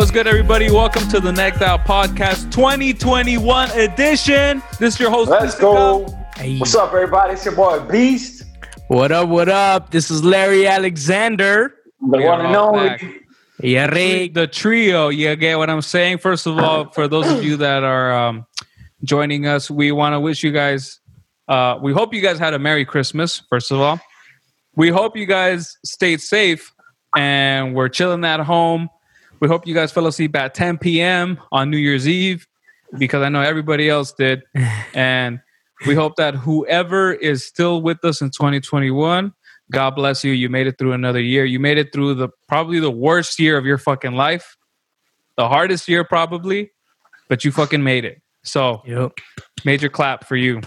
What's good, everybody? Welcome to the Necked Out Podcast 2021 edition. This is your host. Let's Pistica. go. Hey. What's up, everybody? It's your boy Beast, What up? What up? This is Larry Alexander. the We one are and all only. Yeah, Rick. The trio. You get what I'm saying? First of all, for those of you that are um, joining us, we want to wish you guys, uh, we hope you guys had a Merry Christmas, first of all. We hope you guys stayed safe and we're chilling at home. We hope you guys fell asleep at 10 p.m. on New Year's Eve because I know everybody else did. And we hope that whoever is still with us in 2021, God bless you. You made it through another year. You made it through the probably the worst year of your fucking life, the hardest year probably, but you fucking made it. So, Yep. major clap for you.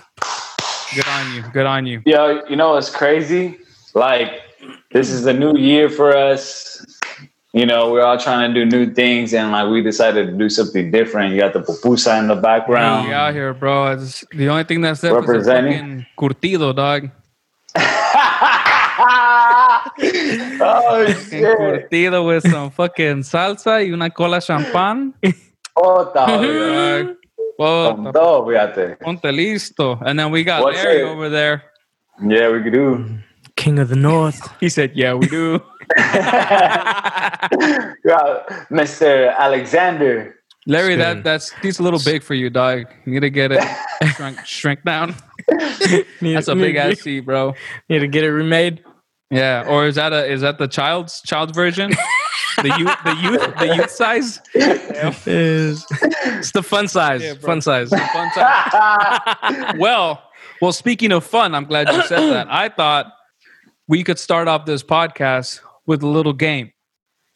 Good on you. Good on you. Yo, you know what's crazy? Like, this is a new year for us. You know, we're all trying to do new things, and like we decided to do something different. You got the pupusa in the background. We out here, bro. It's the only thing that's left Representing. fucking curtido, dog. oh Fucking shit! curtido with some fucking salsa y una cola champán. Puta, Dog. Whoa, Con todo, fíjate. ponte listo. And then we got What's Larry it? over there. Yeah, we could do. King of the North. He said, "Yeah, we do." yeah, Mr. Alexander. Larry, that that's he's a little big for you, dog. You need to get it shrink, shrink down. That's a big ass seat, bro. Need to get it remade. Yeah, or is that a is that the child's child's version? The youth the youth the youth size? Is it's the fun size. Yeah, fun size. Fun size. Well, well. Speaking of fun, I'm glad you said that. I thought we could start off this podcast with a little game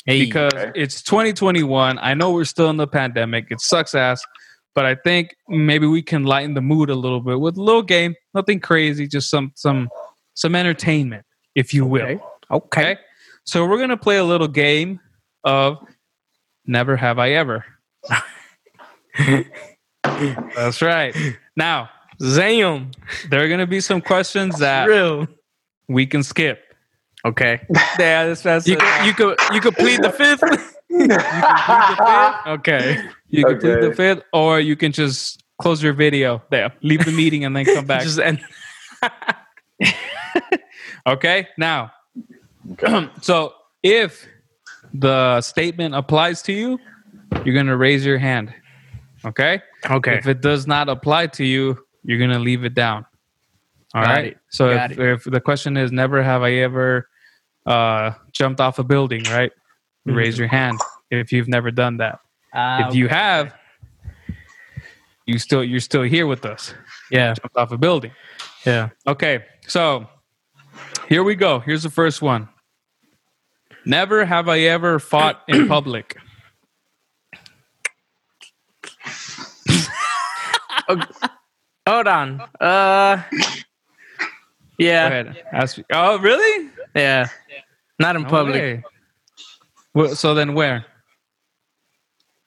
Hey, because Okay. it's 2021. I know we're still in the pandemic. It sucks ass, but I think maybe we can lighten the mood a little bit with a little game. Nothing crazy, just some some some entertainment, if you will. Okay. okay. Okay. So we're gonna play a little game of Never Have I Ever. That's right. Now Zam. there are gonna be some questions that Real. we can skip. Okay. Yeah, that's, that's You could you could you could plead the fifth. okay. You can plead the fifth, or you can just close your video there, leave the meeting, and then come back. Just end. Okay. Now, so if the statement applies to you, you're gonna raise your hand. Okay. Okay. If it does not apply to you, you're gonna leave it down. All Got right. it. So if, if the question is, never have I ever uh, jumped off a building, right? Mhm. Raise your hand if you've never done that. Ah, if you okay. have, you still you're still here with us. Yeah. Jumped off a building. Yeah. Okay. So here we go. Here's the first one. Never have I ever fought in public. Hold on. Uh. Go Yeah. ahead. Ask me. Oh, really? Yeah. Not in No public. way. Well, so then where?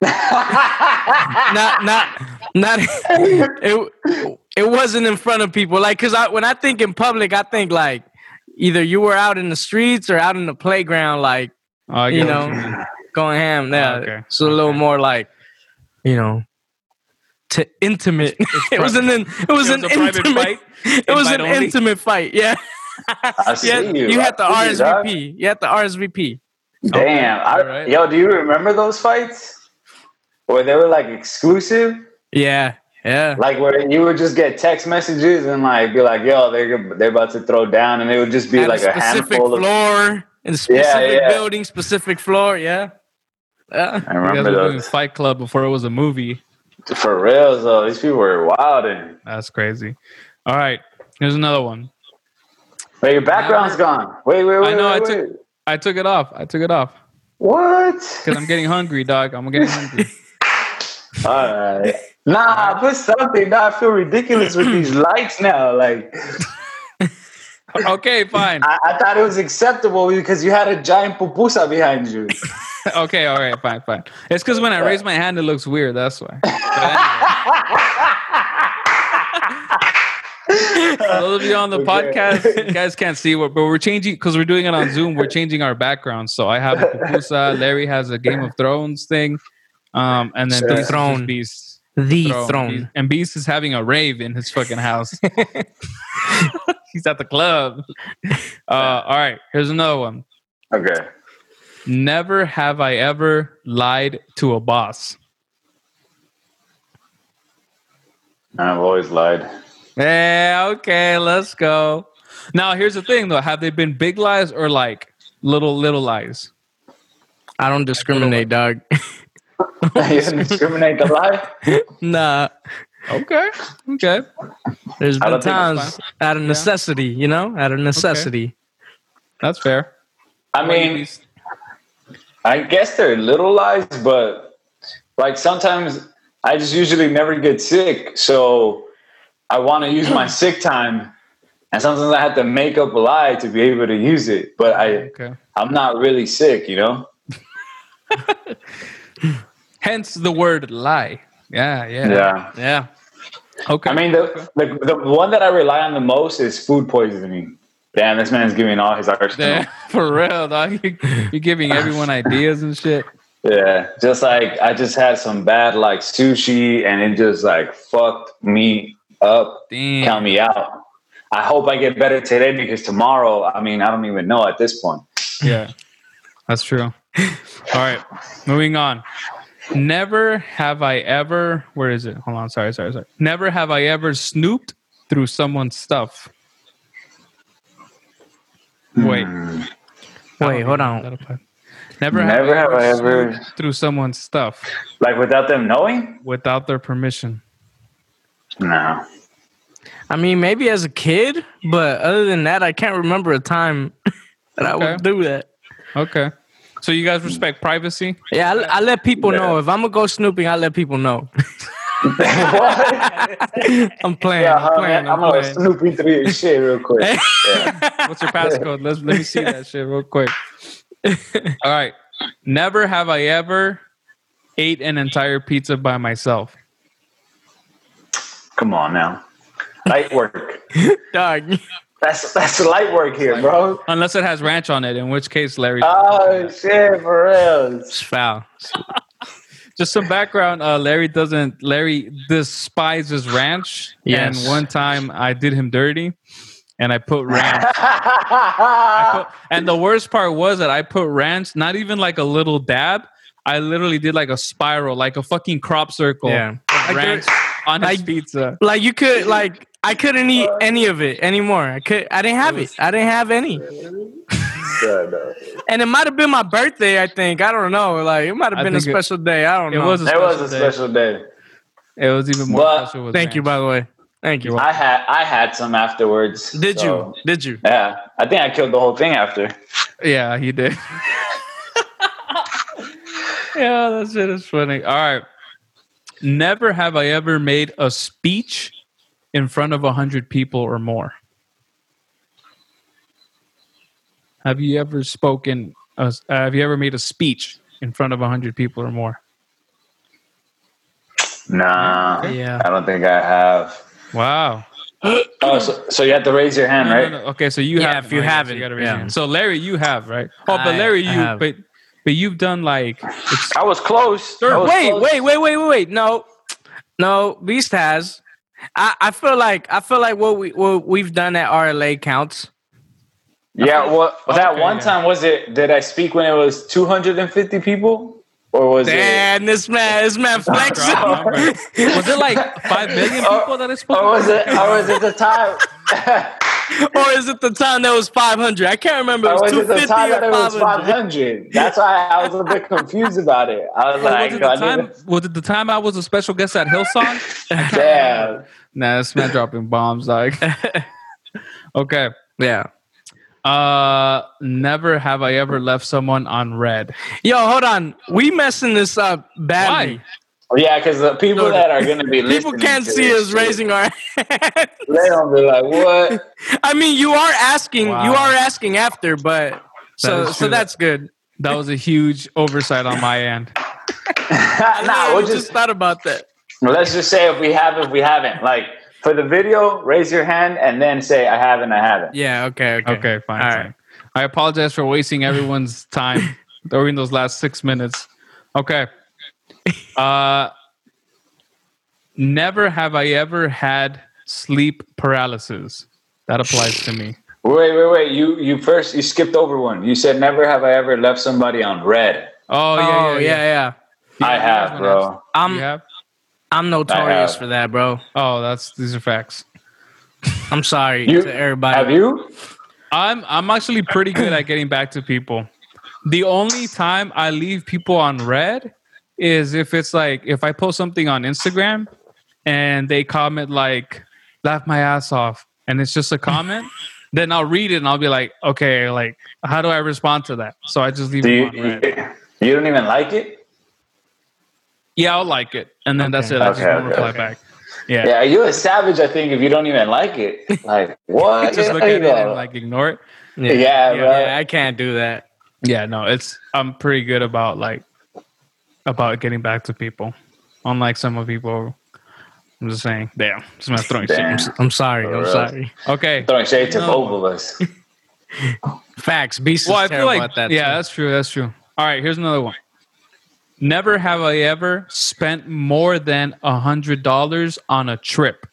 not not not it it wasn't in front of people like because i when i think in public i think like either you were out in the streets or out in the playground like Oh, You know, mean. going ham oh, yeah Oh, okay. so a little more like you know to intimate it was an it was It an was a private intimate fight? it was an only? intimate fight yeah I see yeah you. you had the I see you, rsvp you had the rsvp Damn. I, Alright. Yo, do you remember those fights? Where they were like exclusive? yeah yeah Like where you would just get text messages and like be like, yo, they're they're about to throw down and it would just be like a, specific handful of floor in specific yeah. building specific floor yeah yeah I remember those. Fight Club before it was a movie. For real though, these people were wild and That's crazy. All right, here's another one. Wait, your background's gone. Wait, wait, wait. I know, Wait, I took- wait. I took it off. I took it off What? because I'm getting hungry, dog. I'm getting hungry. All right. Nah, put something. Now I feel ridiculous with these lights now. Like okay, fine. I, I thought it was acceptable because you had a giant pupusa behind you. Okay, all right, fine, fine. It's because when I raise my hand, it looks weird. That's why. But anyway. those of you on the Okay. podcast, you guys can't see what, but we're changing because we're doing it on Zoom. We're changing our background. So I have a pupusa. Larry has a Game of Thrones thing, um, and then Sure. Beast Throne. Beast. The Throne. throne. And Beast is having a rave in his fucking house. He's at the club. Uh, all right, here's another one. Okay. Never have I ever lied to a boss. I've always lied. Yeah, okay, let's go. Now, here's the thing though: have they been big lies or like little little lies? I don't discriminate, dog. you didn't discriminate the lie? nah. Okay, okay. There's I been don't think it's times out of necessity, you know, out of necessity. That's fair. I mean, I guess they're little lies, but like sometimes I just usually never get sick. So I want to use my sick time. And sometimes I have to make up a lie to be able to use it. But I, okay. I'm not really sick, you know? Hence the word lie. Yeah, yeah, Yeah. yeah. Okay. I mean, the, the, the one that I rely on the most is food poisoning. Damn, this man's giving all his arsenal. Yeah, for real, dog. You- You're giving everyone ideas and shit. Yeah, just like I just had some bad like sushi and it just like fucked me up, Damn. count me out. I hope I get better today because tomorrow, I mean, I don't even know at this point. Yeah, that's true. All right, moving on. Never have I ever. Where is it? Hold on. Sorry, sorry, sorry. Never have I ever snooped through someone's stuff. Wait. Hmm. Wait, hold on. Never, Never have I ever- snooped through someone's stuff Like without them knowing? without their permission. No. I mean, maybe as a kid, but other than that, I can't remember a time that I would do that. Okay. So you guys respect privacy? Yeah, I, I let people Yeah. know. If I'm gonna go snooping, I let people know. I'm playing. Yeah, I'm playing. man, I'm I'm gonna playing. snooping through your shit real quick. Yeah. What's your passcode? Let's let me see that shit real quick. All right. Never have I ever ate an entire pizza by myself. Come on now. Light work. Dog. That's that's light work here, bro. Unless it has ranch on it, in which case Larry. Oh shit, for real. It's foul. Just some background. Uh, Larry doesn't. Larry despises ranch. Yes. And one time I did him dirty, and I put ranch. I put- and the worst part was that I put ranch, not even like a little dab. I literally did like a spiral, like a fucking crop circle. Yeah. ranch on his like- pizza. Like you could like I couldn't eat any of it anymore. I could I didn't have it. I didn't have any. And it might have been my birthday, I think. I don't know. Like it might have been a think it- special day. I don't It know. was a special was a day. special day. It was even more But- special. With Thank you, by the way. Thank you. I had I had some afterwards. Did so, you? Did you? Yeah, I think I killed the whole thing after. Yeah, he did. yeah, that shit is funny. All right. Never have I ever made a speech in front of a hundred people or more. Have you ever spoken? Uh, have you ever made a speech in front of a hundred people or more? Nah, Yeah. I don't think I have. Wow. Oh, so, so you have to raise your hand, No, no, right? no. Okay, so you Yeah, have. if you haven't, you gotta raise yeah. your hand. So Larry, you have right. Oh, but Larry, I you have. but but you've done like I was close. I was Wait, close. wait, wait, wait, wait, wait. No, no. Beast has. I, I feel like I feel like what we what we've done at RLA counts. Yeah, well, that Okay, one yeah. time was it? Did I speak when it was 250 people, or was Damn, this man, this man flexing. Drop number. Was it like five million oh, people that oh, I it? spoke? Or was it? Or was it the time? or is it the time that was 500? I can't remember. It or was was it the 250 time that it or was 500. 500? That's why I was a bit confused about it. I was Or like, was it the I time? didn't- Was it the time I was a special guest at Hillsong? damn. nah, this man dropping bombs. Like, okay. Yeah. Uh, never have I ever left someone on red. Yo, hold on. We messing this up badly. Why? Yeah, because the people Lord. that are going to be listening, People can't to see this us shit, raising our hand. They don't be like, what? I mean, you are asking. Wow. You are asking after, but so so that's good. That was a huge oversight on my end. nah, I we'll just just thought about that. let's just say if we have, if we haven't, like for the video, raise your hand and then say I haven't, I haven't. Yeah. Okay. Okay. Okay, fine. All fine. right. I apologize for wasting everyone's time during those last six minutes. Okay. Uh, never have I ever had sleep paralysis. That applies to me. Wait, wait, wait. You you first you skipped over one. You said never have I ever left somebody on red. Oh, yeah, Oh yeah, yeah, yeah. yeah. I have, bro. I'm You have? I'm notorious for that, bro. Oh, that's these are facts. I'm sorry You to everybody. have you? I'm I'm actually pretty good at getting back to people. The only time I leave people on red is if it's like if I post something on Instagram and they comment like laugh my ass off and it's just a comment, then I'll read it and I'll be like, okay, like how do I respond to that? So I just leave Do them you, on you don't even like it? Yeah, I'll like it. And then that's it. Okay. I just won't okay, reply okay. back. Yeah. Yeah, you're a savage. I think if you don't even like it, like what? just look at it and like ignore it. yeah, yeah, bro. yeah, I can't do that. Yeah, no, it's I'm pretty good about like about getting back to people. Unlike some of people, I'm just saying, damn, just gonna throw Damn. shit. I'm sorry. For I'm real. sorry. Okay. Throwing shade to No. both of us. Facts. Beast Well, is I feel like at that. yeah, too. that's true. That's true. All right, here's another one. Never have I ever spent more than a hundred dollars on a trip.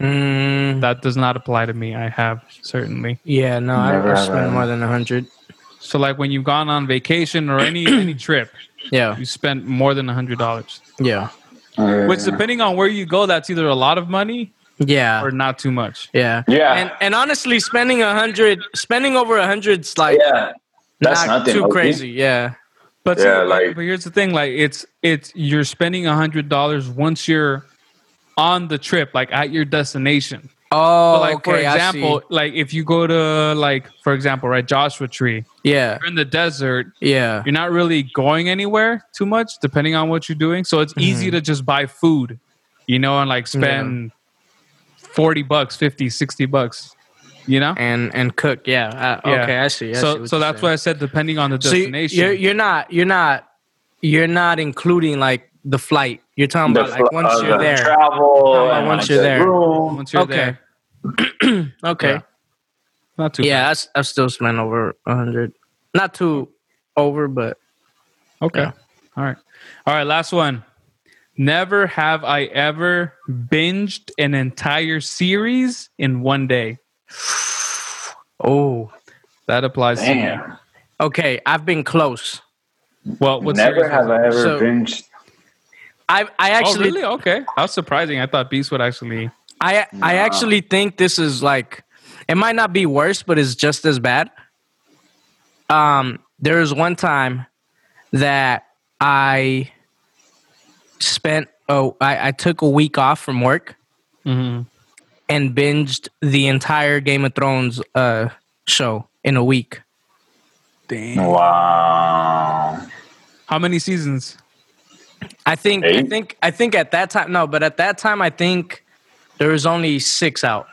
Mm, That does not apply to me. I have certainly. yeah, no, I Never don't have spend I. more than a hundred. So like when you've gone on vacation or any any trip, Yeah, you spent more than a hundred dollars. yeah, uh, Which depending on where you go, that's either a lot of money yeah, or not too much. yeah, Yeah. And and honestly, spending a hundred, spending over a hundred's like yeah, that's not nothing. too Loki. crazy. Yeah, But Yeah, see, like- but here's the thing: like it's it's you're spending a hundred dollars once you're on the trip, like at your destination. Oh, So like for okay, I example, see. like if you go to like for example, right, Joshua Tree, yeah, you're in the desert, yeah, you're not really going anywhere too much, depending on what you're doing. So it's easy Mm-hmm. to just buy food, you know, and like spend 40 bucks, 50, 60 bucks, you know? and and cook. Yeah, uh, Yeah. okay, I see. I so what so that's saying. why I said depending on the So you- destination. you're you're not you're not you're not including like the flight. You're talking The about like fl- once uh, you're the there. travel, about and once you're there. once you're okay. there. okay. Yeah. Not too Yeah, bad. I, s- I still spent over a hundred. Not too over, but Okay. Yeah. All right. All right. Last one. Never have I ever binged an entire series in one day. oh, That applies to me. Okay. I've been close. Well, what Never series have I ever So- binged. I I Oh, actually really? Okay. That was surprising. I thought Beast would actually. I I actually think this is like it might not be worse, but it's just as bad. Um, there was one time that I spent oh I, I took a week off from work Mhm. and binged the entire Game of Thrones uh show in a week. Damn. Wow. How many seasons? I think I think I think at that time no, but at that time I think there was only six out.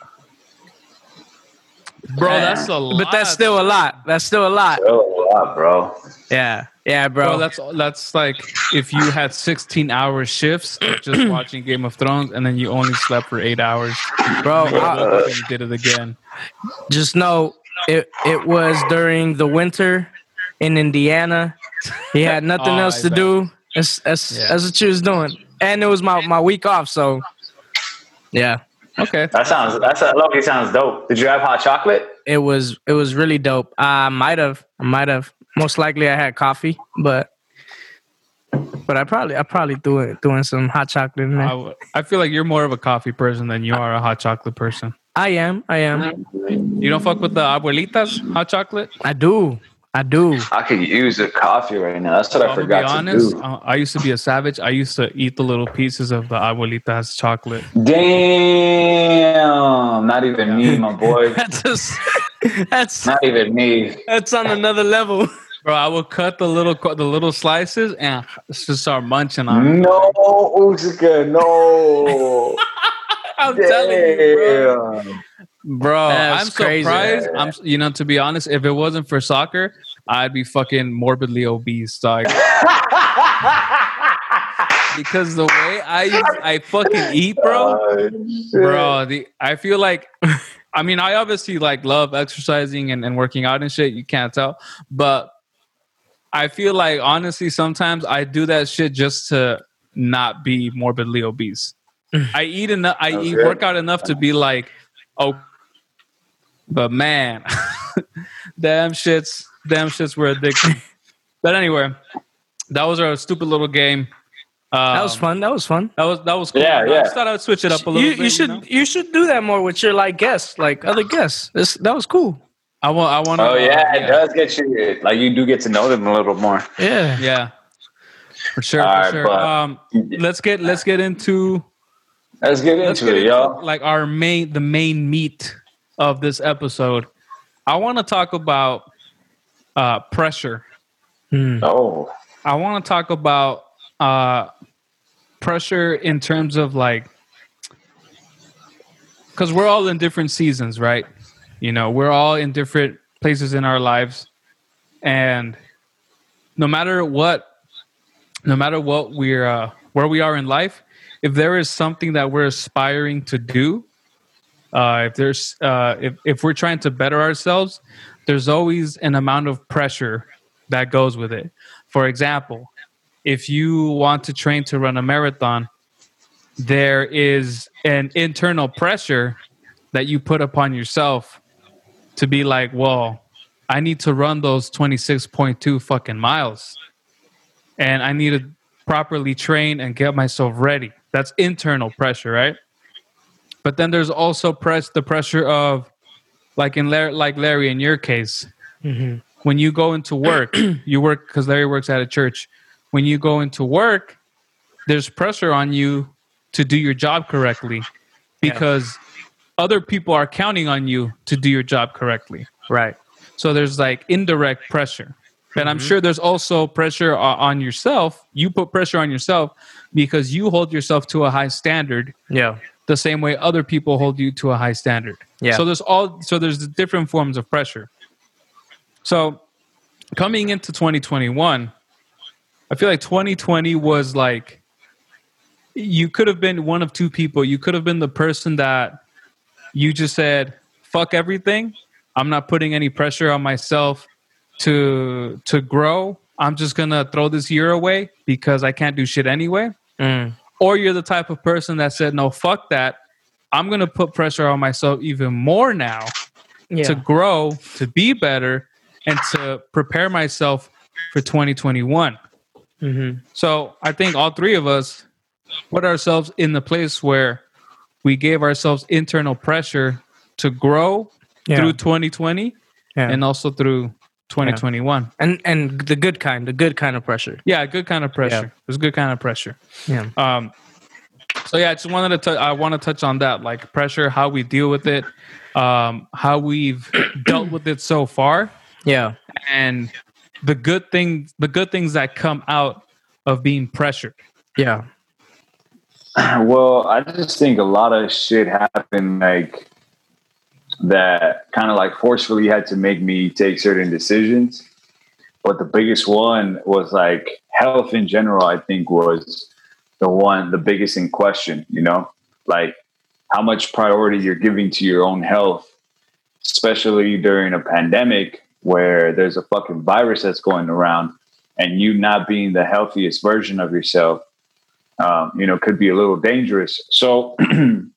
Bro, Yeah. that's a lot. But that's still a lot. That's still a lot. Still a lot, bro. Yeah. Yeah, bro. Bro, that's that's like if you had 16 hour shifts just watching Game of Thrones and then you only slept for eight hours. bro, You I- woke up uh, and you did it again. just know it it was during the winter in Indiana. He had nothing Oh, else I to bet. do. That's that's Yeah. that's what she was doing. And it was my, my week off, so yeah. Okay. That sounds. That's a Loki sounds dope. Did you have hot chocolate? It was it was really dope. I might have I might have most likely I had coffee, but but I probably I probably threw it doing some hot chocolate in I, there. w- I feel like you're more of a coffee person than you are a hot chocolate person. I am, I am. You don't fuck with the Abuelita's hot chocolate? I do. I do. I could use a coffee right now. That's what I I'm be forgot honest. to do. I used to be a savage. I used to eat the little pieces of the Abuelita's chocolate. Damn, not even me, my boy. That's just, that's Not even me. that's on another level. Bro, I would cut the little the little slices and just start munching on. No, Utica, no. I'm telling you, bro. Damn. Bro, I'm crazy. surprised. I'm, you know, to be honest, if it wasn't for soccer, I'd be fucking morbidly obese. Dog. because the way I I fucking eat, bro, Uh, bro. The I feel like, I mean, I obviously like love exercising and, and working out and shit. You can't tell, but I feel like honestly, sometimes I do that shit just to not be morbidly obese. I eat enough. I eat Okay. work out enough to be like, oh, but man, damn shits, damn shits were addicting. but anyway, that was our stupid little game. Um, That was fun. That was fun. That was that was cool. Yeah, I yeah. just thought I would switch it up a You, little you, bit. should know? you should do that more with your like guests, like other guests. This, that was cool. I want. I want. Oh yeah, it does get you like you do get to know them a little more. Yeah. Yeah, for sure. All for right, sure. but- um, let's get let's get into Let's get let's into get it, into y'all. like our main the main meat of this episode. I want to talk about uh, pressure. Oh, I want to talk about uh, pressure in terms of like, because we're all in different seasons, right? You know, we're all in different places in our lives, and no matter what, no matter what we're uh, where we are in life, if there is something that we're aspiring to do, uh, if there's uh, if if we're trying to better ourselves, there's always an amount of pressure that goes with it. For example, if you want to train to run a marathon, there is an internal pressure that you put upon yourself to be like, well, I need to run those 26.2 fucking miles. And I need to properly train and get myself ready. That's internal pressure, right? But then there's also press the pressure of like in Larry, like Larry in your case, mm-hmm. when you go into work, you work because Larry works at a church. When you go into work, there's pressure on you to do your job correctly because other people are counting on you to do your job correctly. Right. So there's like indirect pressure. And I'm mm-hmm. sure there's also pressure on yourself. You put pressure on yourself because you hold yourself to a high standard Yeah. The same way other people hold you to a high standard. Yeah. So there's all so there's different forms of pressure. So coming into 2021, I feel like 2020 was like you could have been one of two people. You could have been the person that you just said, fuck everything. I'm not putting any pressure on myself to to grow. I'm just gonna throw this year away because I can't do shit anyway Mm. Or you're the type of person that said no fuck that i'm going to put pressure on myself even more now Yeah. to grow to be better and to prepare myself for 2021 mm-hmm. so i think all three of us put ourselves in the place where we gave ourselves internal pressure to grow Yeah. through 2020 Yeah. and also through 2021 and and the good kind, the good kind of pressure. yeah good kind of pressure Yeah. it was good kind of pressure Yeah. Um, so yeah, I just wanted to. tou- I want to touch on that, like pressure, how we deal with it, um, how we've dealt with it so far, Yeah. and the good things, the good things that come out of being pressured. Yeah. Well, I just think a lot of shit happened like that kind of like forcefully had to make me take certain decisions. But the biggest one was like health in general, I think was the one, the biggest in question, you know, like how much priority you're giving to your own health, especially during a pandemic where there's a fucking virus that's going around and you not being the healthiest version of yourself um, you know, could be a little dangerous. So,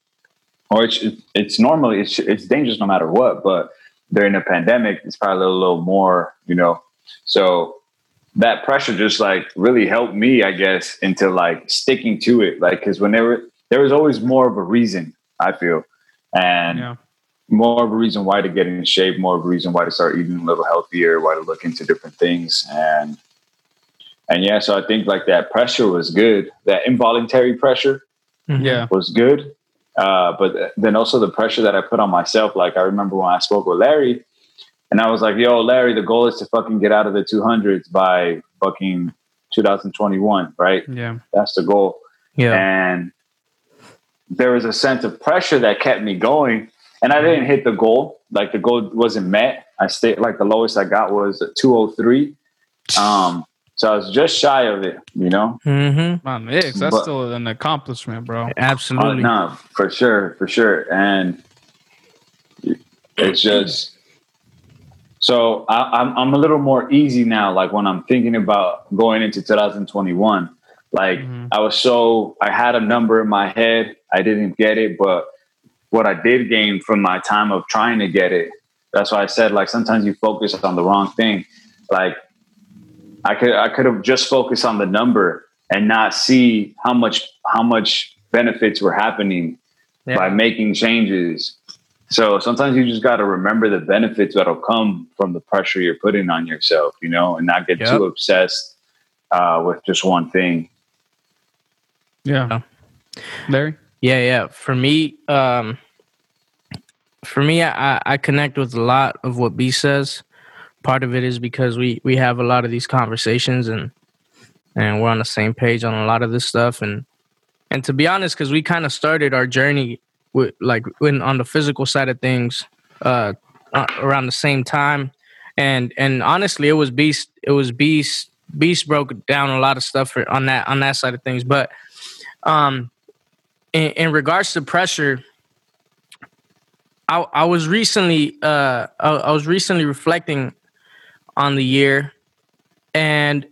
or it's it's normally it's it's dangerous no matter what, but during a pandemic, it's probably a little, little more, you know. So that pressure just like really helped me, I guess, into like sticking to it, like because whenever there was always more of a reason, I feel, and Yeah, more of a reason why to get in shape, more of a reason why to start eating a little healthier, why to look into different things. And and yeah, so I think like that pressure was good. That involuntary pressure mm-hmm. yeah, was good. Uh, but then also the pressure that I put on myself. Like I remember when I spoke with Larry and I was like, yo, Larry, the goal is to fucking get out of the 200s by fucking 2021, right? yeah, That's the goal Yeah. and there was a sense of pressure that kept me going and i didn't hit the goal like the goal wasn't met i stayed like the lowest i got was 203 um So I was just shy of it, you know. Mm-hmm. Man, X, that's But- still an accomplishment, bro. Uh, Absolutely. no, for sure, for sure, and it's just so I, I'm I'm a little more easy now. Like when I'm thinking about going into 2021, like Mhm. I was so I had a number in my head, I didn't get it, but what I did gain from my time of trying to get it, that's why I said like sometimes you focus on the wrong thing. Like I could I could have just focused on the number and not see how much how much benefits were happening Yeah. by making changes. So sometimes you just got to remember the benefits that'll come from the pressure you're putting on yourself, you know, and not get Yep. too obsessed uh, with just one thing. Yeah. Larry? Yeah, yeah. For me, um, for me, I, I connect with a lot of what B says. Part of it is because we we have a lot of these conversations and and we're on the same page on a lot of this stuff. And and to be honest, because we kind of started our journey with like when on the physical side of things uh, uh, around the same time. And and honestly, it was Beast. It was Beast. Beast broke down a lot of stuff for, on that on that side of things, but um in, in regards to pressure I, I was recently uh I, I was recently reflecting on the year. And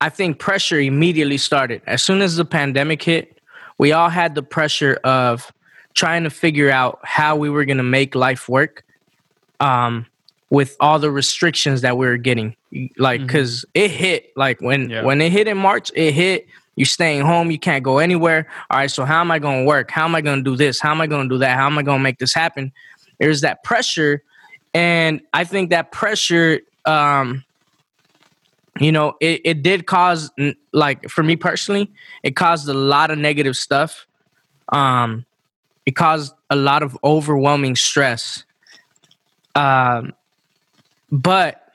I think pressure immediately started. As soon as the pandemic hit we all had the pressure of trying to figure out how we were going to make life work um with all the restrictions that we were getting. Like Mhm. cuz it hit like when Yeah. when it hit in March it hit. You're staying home you can't go anywhere. All right so how am i going to work? How am i going to do this? How am i going to do that? How am i going to make this happen? There's that pressure and i think that pressure um you know it, it did cause like for me personally it caused a lot of negative stuff. Um it caused a lot of overwhelming stress. Um but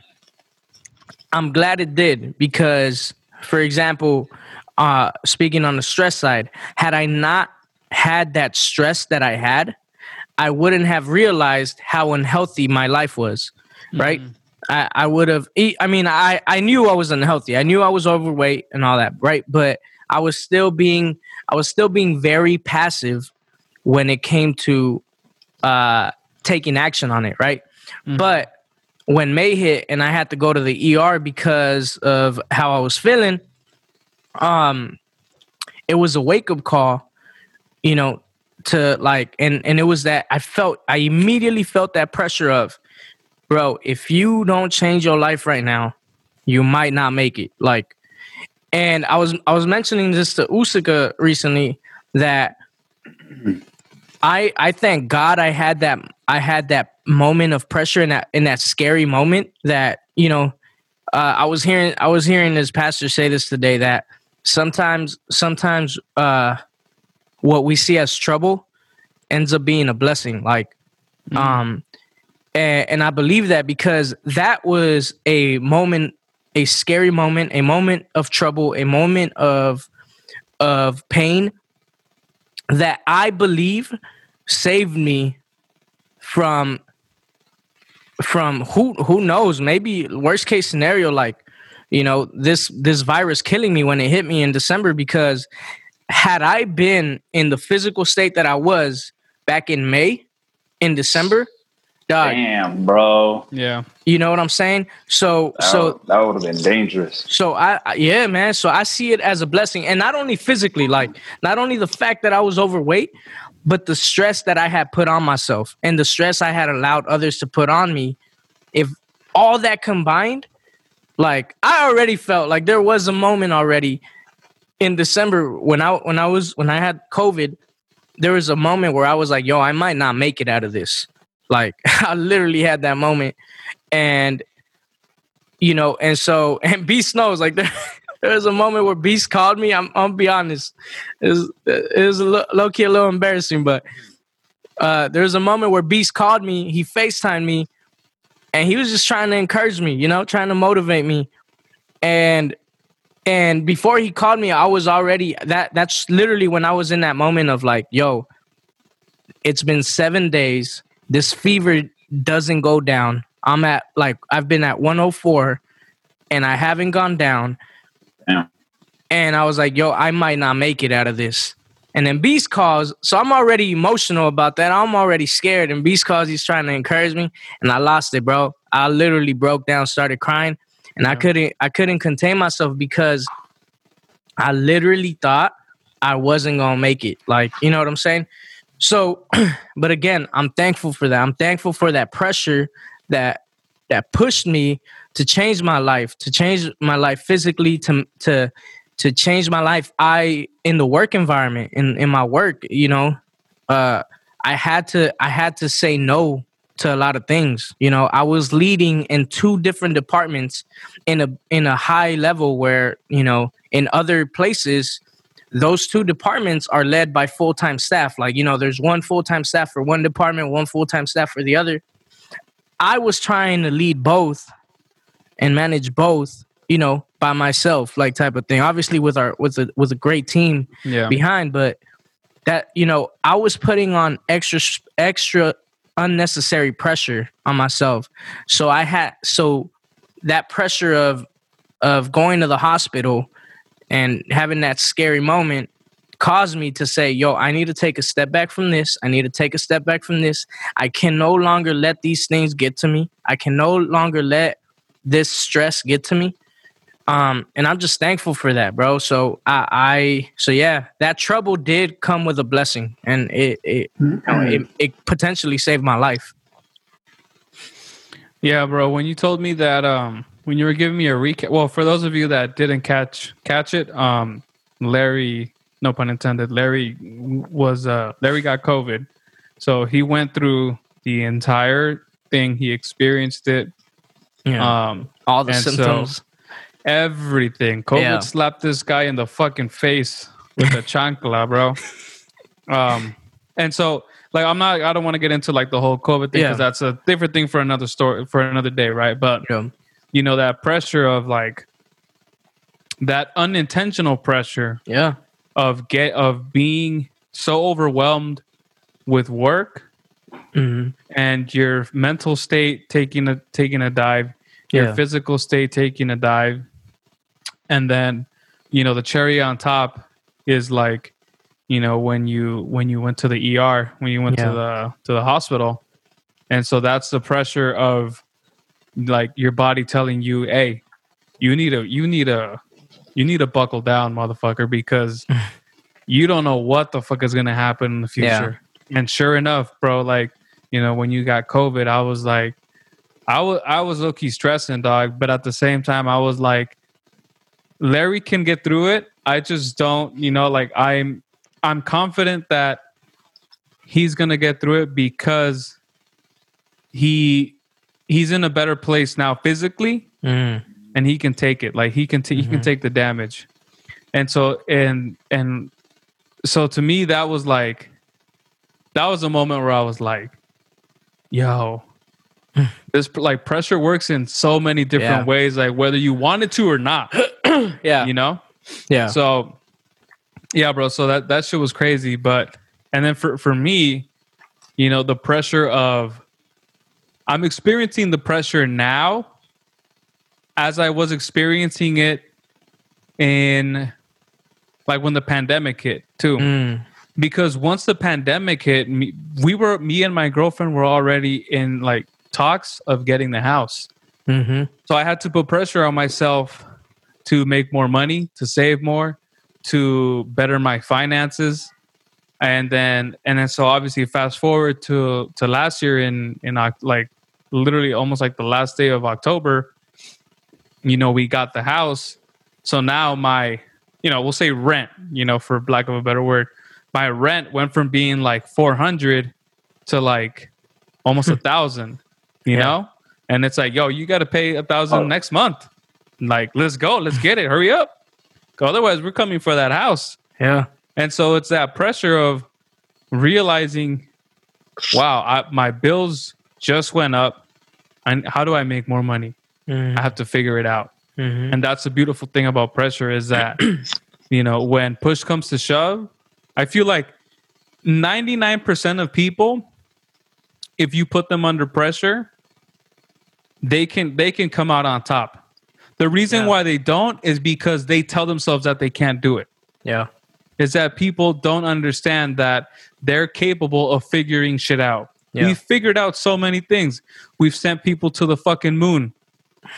i'm glad it did because for example uh speaking on the stress side had i not had that stress that i had i wouldn't have realized how unhealthy my life was right Mhm. I, I would have eat i mean i i knew i was unhealthy i knew i was overweight and all that right but i was still being i was still being very passive when it came to uh taking action on it right Mhm. but when may hit and i had to go to the er because of how i was feeling um it was a wake up call you know to like and and it was that i felt i immediately felt that pressure of bro if you don't change your life right now you might not make it. Like and i was i was mentioning this to usika recently that i i thank god i had that i had that moment of pressure in that in that scary moment that you know uh, i was hearing i was hearing this pastor say this today that sometimes sometimes uh what we see as trouble ends up being a blessing like Mhm. um and, and i believe that because that was a moment a scary moment a moment of trouble a moment of of pain that i believe saved me from from who who knows maybe worst case scenario like you know this this virus killing me when it hit me in december because had i been in the physical state that i was back in may in december dog, Damn, bro. Yeah. you know what i'm saying so That, so that would have been dangerous. so I, I yeah man so i see it as a blessing and not only physically like not only the fact that i was overweight but the stress that i had put on myself and the stress i had allowed others to put on me if all that combined like i already felt like there was a moment already in december when i when i was when i had covid there was a moment where i was like yo i might not make it out of this. Like i literally had that moment. And you know, and so and Beast knows like there, there was a moment where Beast called me. I'm I'll be honest, it was it was lo- low key a little embarrassing, but uh, there was a moment where Beast called me. He Facetimed me, and he was just trying to encourage me, you know, trying to motivate me, and and before he called me, I was already that that's literally when I was in that moment of like, yo, it's been seven days. This fever doesn't go down. I'm at like I've been at 104 and I haven't gone down. Yeah. And I was like, yo, I might not make it out of this. And then Beast calls, so I'm already emotional about that. I'm already scared. And Beast calls, he's trying to encourage me, and I lost it, bro. I literally broke down, started crying, and I couldn't, I couldn't contain myself because I literally thought I wasn't gonna make it. Like, you know what I'm saying? So, but again, I'm thankful for that. I'm thankful for that pressure that that pushed me to change my life, to change my life physically, to to to change my life. I in the work environment, in in my work, you know, uh, I had to I had to say no to a lot of things. You know, I was leading in two different departments in a in a high level where you know in other places those two departments are led by full-time staff like you know there's one full-time staff for one department one full-time staff for the other i was trying to lead both and manage both you know by myself like type of thing obviously with our with a with a great team Yeah. behind but that you know i was putting on extra extra unnecessary pressure on myself. So i had so that pressure of of going to the hospital and having that scary moment caused me to say yo i need to take a step back from this. I need to take a step back from this. I can no longer let these things get to me. I can no longer let this stress get to me um and i'm just thankful for that bro. So i i so yeah that trouble did come with a blessing and it it you know, it, it potentially saved my life. Yeah, bro. When you told me that, um, when you were giving me a recap, well, for those of you that didn't catch catch it, um, Larry, no pun intended, Larry was uh, Larry got COVID, so he went through the entire thing. He experienced it, yeah. Um, all the and so- symptoms everything. COVID Yeah. slapped this guy in the fucking face with a chancla, bro. Um, and so like I'm not I don't want to get into like the whole COVID thing Yeah. because that's a different thing for another story for another day, right? But you know, you know that pressure of like that unintentional pressure yeah of get of being so overwhelmed with work hmm and your mental state taking a taking a dive your Yeah. physical state taking a dive and then you know the cherry on top is like you know when you when you went to the ER when you went Yeah. to the to the hospital and so that's the pressure of like your body telling you hey you need a you need a you need to buckle down motherfucker because you don't know what the fuck is going to happen in the Yeah. future and sure enough bro like you know when you got covid i was like i was i was low-key stressing dog but at the same time i was like larry can get through it. I just don't you know like i'm i'm confident that he's gonna get through it because he he's in a better place now physically mm. and he can take it. Like he can t- he can Mhm. take the damage. And so and and so to me that was like that was a moment where i was like yo this like pressure works in so many different Yeah. ways like whether you wanted to or not yeah. You know? Yeah. So yeah bro. So that that shit was crazy but and then for for me you know the pressure of i'm experiencing the pressure now as i was experiencing it in like when the pandemic hit too. Mm. because once the pandemic hit me, we were me and my girlfriend were already in like talks of getting the house. Hmm so I had to put pressure on myself to make more money, to save more, to better my finances. And then and then so obviously fast forward to to last year in in like literally almost like the last day of October, you know, we got the house. So now my, you know, we'll say rent, you know, for lack of a better word, my rent went from being like 400 to like almost hmm. a thousand, you Yeah. know? And it's like, yo, you got to pay a thousand Oh. next month. Like, let's go, let's get it, hurry up. Otherwise, we're coming for that house. yeah And so it's that pressure of realizing, wow, I, my bills just went up. And how do I make more money? mm I have to figure it out. Mhm. And that's the beautiful thing about pressure is that, you know, when push comes to shove, I feel like 99% of people, if you put them under pressure, they can they can come out on top. The reason Yeah. why they don't is because they tell themselves that they can't do it. Yeah. Is that people don't understand that they're capable of figuring shit out. Yeah. We've figured out so many things. We've sent people to the fucking moon.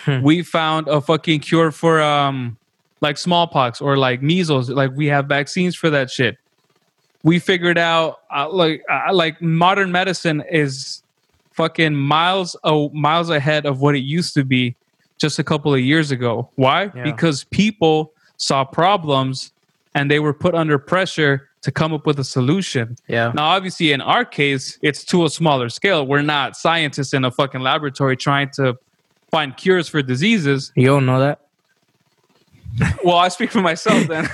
Hmm. we found a fucking cure for um like smallpox or like measles. Like we have vaccines for that shit. We figured out uh, like uh, like modern medicine is fucking miles oh, miles ahead of what it used to be just a couple of years ago. Why? Yeah. Because people saw problems and they were put under pressure to come up with a solution. Yeah. Now, obviously, in our case, it's to a smaller scale. We're not scientists in a fucking laboratory trying to find cures for diseases. You don't know that? Well, I speak for myself then.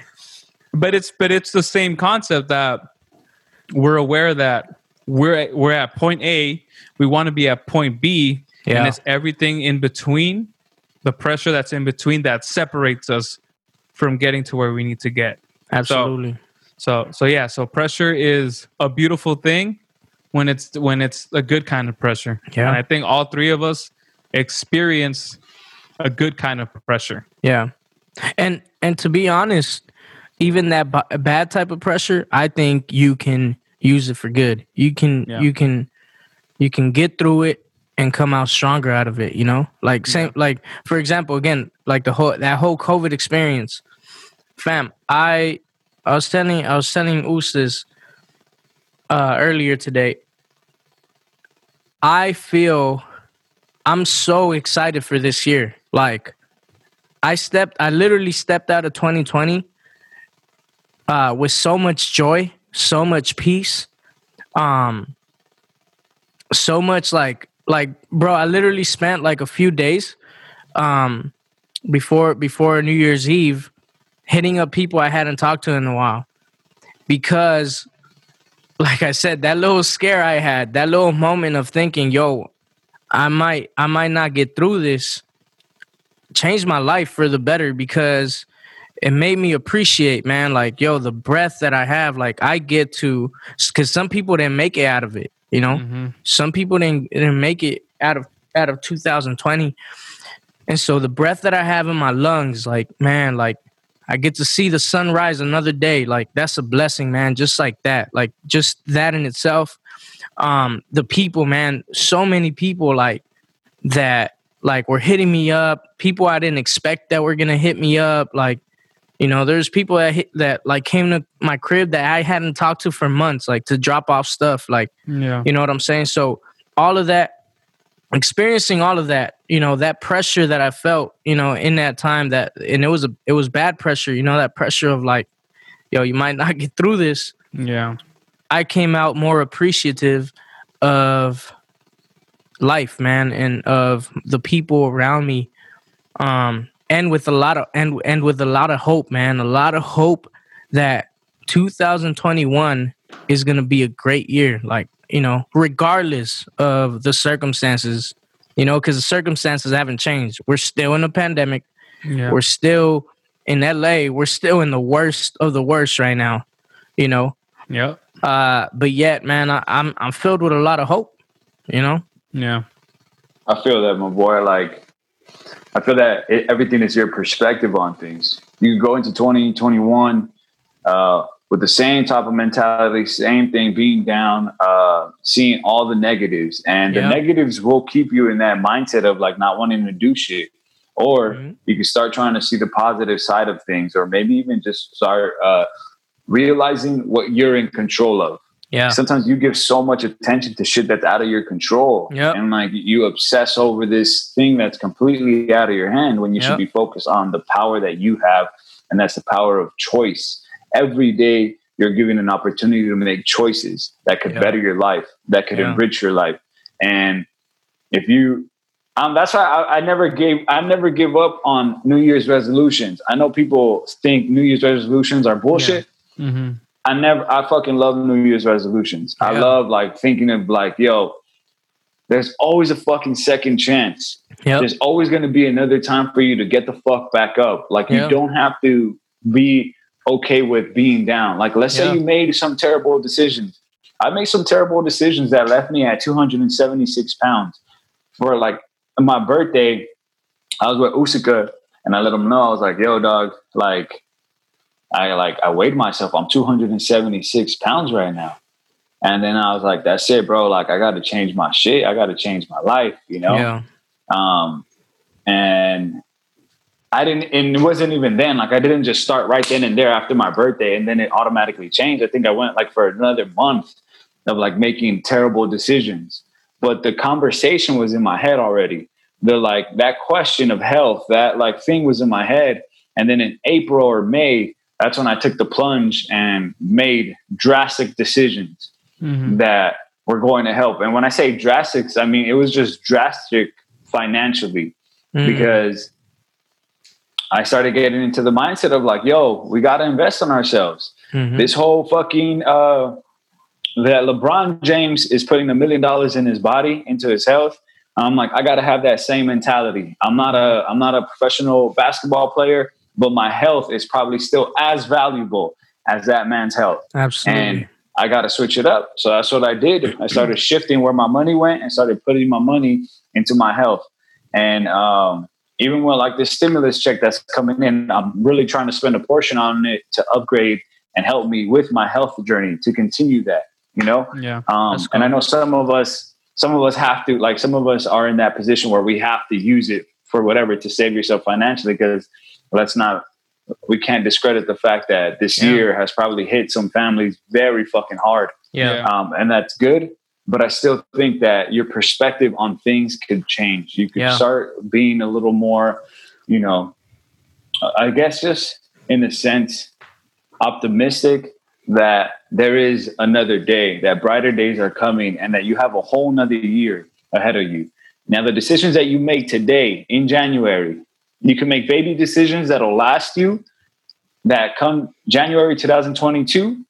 but it's but it's the same concept that we're aware that we're at, we're at point A, we want to be at point B, Yeah. and it's everything in between, the pressure that's in between that separates us from getting to where we need to get. Absolutely. So so yeah, so pressure is a beautiful thing when it's when it's a good kind of pressure. Yeah. And I think all three of us experience a good kind of pressure. Yeah, and and to be honest, even that b- bad type of pressure, I think you can use it for good. You can Yeah. you can you can get through it and come out stronger out of it. You know, like same like for example, again, like the whole that whole COVID experience, fam. I I was telling I was telling Ustas uh, earlier today. I feel I'm so excited for this year. Like I stepped I literally stepped out of 2020 uh with so much joy, so much peace. Um so much like like bro, I literally spent like a few days um before before New Year's Eve hitting up people I hadn't talked to in a while. Because like I said, that little scare I had, that little moment of thinking, yo, I might I might not get through this changed my life for the better because it made me appreciate man like yo the breath that I have like I get to cuz some people didn't make it out of it you know? Mhm. some people didn't didn't make it out of out of 2020 and so the breath that I have in my lungs like man like I get to see the sunrise another day like that's a blessing man just like that like just that in itself. Um the people man so many people like that like were hitting me up people i didn't expect that were gonna hit me up like you know there's people that hit, that like came to my crib that i hadn't talked to for months like to drop off stuff like Yeah. you know what i'm saying so all of that experiencing all of that you know that pressure that i felt you know in that time that and it was a it was bad pressure you know that pressure of like yo you might not get through this Yeah. I came out more appreciative of life, man, and of the people around me. Um, and with a lot of and and with a lot of hope, man, a lot of hope that 2021 is gonna be a great year. Like, you know, regardless of the circumstances, you know, because the circumstances haven't changed. We're still in a pandemic. Yeah. We're still in LA. We're still in the worst of the worst right now. You know, yeah. uh, but yet, man, I, I'm I'm filled with a lot of hope. You know. Yeah. I feel that, my boy. Like, I feel that it, everything is your perspective on things. You can go into 2021 uh, with the same type of mentality, same thing, being down, uh, seeing all the negatives, and Yeah. the negatives will keep you in that mindset of like not wanting to do shit. Or Mhm. you can start trying to see the positive side of things, or maybe even just start uh, realizing what you're in control of Yeah. sometimes you give so much attention to shit that's out of your control Yep. and like you obsess over this thing that's completely out of your hand when you Yep. should be focused on the power that you have and that's the power of choice every day you're given an opportunity to make choices that could Yeah. better your life that could Yeah. enrich your life and if you um, that's why I, I never gave I never give up on New Year's resolutions. I know people think New Year's resolutions are bullshit. Mm-hmm. I never, I fucking love New Year's resolutions. I love like thinking of like, yo, there's always a fucking second chance. Yep. There's always going to be another time for you to get the fuck back up. Like Yeah. you don't have to be okay with being down. Like let's Yeah. say you made some terrible decisions. I made some terrible decisions that left me at 276 pounds. For like my birthday, I was with Usyk and I let him know I was like, "Yo, dog, like, I like I weighed myself. I'm 276 pounds right now." And then I was like, "That's it, bro. Like, I got to change my shit. I got to change my life. You know." Yeah. Um, and I didn't, and it wasn't even then. Like, I didn't just start right then and there after my birthday, and then it automatically changed. I think I went like for another month of like making terrible decisions. But the conversation was in my head already. The like that question of health, that like thing was in my head. And then in April or May, that's when I took the plunge and made drastic decisions Mhm. that were going to help. And when I say drastic, I mean it was just drastic financially Mhm. because I started getting into the mindset of like, yo, we got to invest in ourselves. Mhm. This whole fucking uh, that LeBron James is putting a million dollars in his body into his health. I'm like, I got to have that same mentality. I'm not a I'm not a professional basketball player, but my health is probably still as valuable as that man's health Absolutely. and I got to switch it up. So that's what I did. I started shifting where my money went and started putting my money into my health. And um, even with like this stimulus check that's coming in, I'm really trying to spend a portion on it to upgrade and help me with my health journey to continue that. You know, Yeah. um, That's and I know some of us, some of us have to, like, some of us are in that position where we have to use it for whatever to save yourself financially. Because let's not, we can't discredit the fact that this Yeah. year has probably hit some families very fucking hard, yeah. Yeah. um, and that's good. But I still think that your perspective on things could change. You could Yeah. start being a little more, you know, I guess just in a sense, optimistic that there is another day, that brighter days are coming, and that you have a whole nother year ahead of you. Now, the decisions that you make today in January, you can make baby decisions that'll last you. That come January 2022,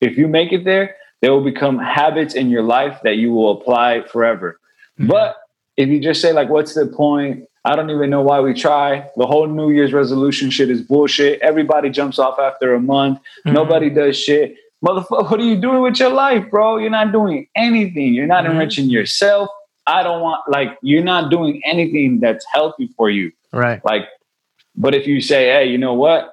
if you make it there, they will become habits in your life that you will apply forever. But if you just say, like, what's the point? I don't even know why we try. The whole New Year's resolution shit is bullshit. Everybody jumps off after a month. Mhm. Nobody does shit. Motherfucker, what are you doing with your life, bro? You're not doing anything. You're not Mhm. enriching yourself. I don't want, like, you're not doing anything that's healthy for you. Right. Like, but if you say, hey, you know what?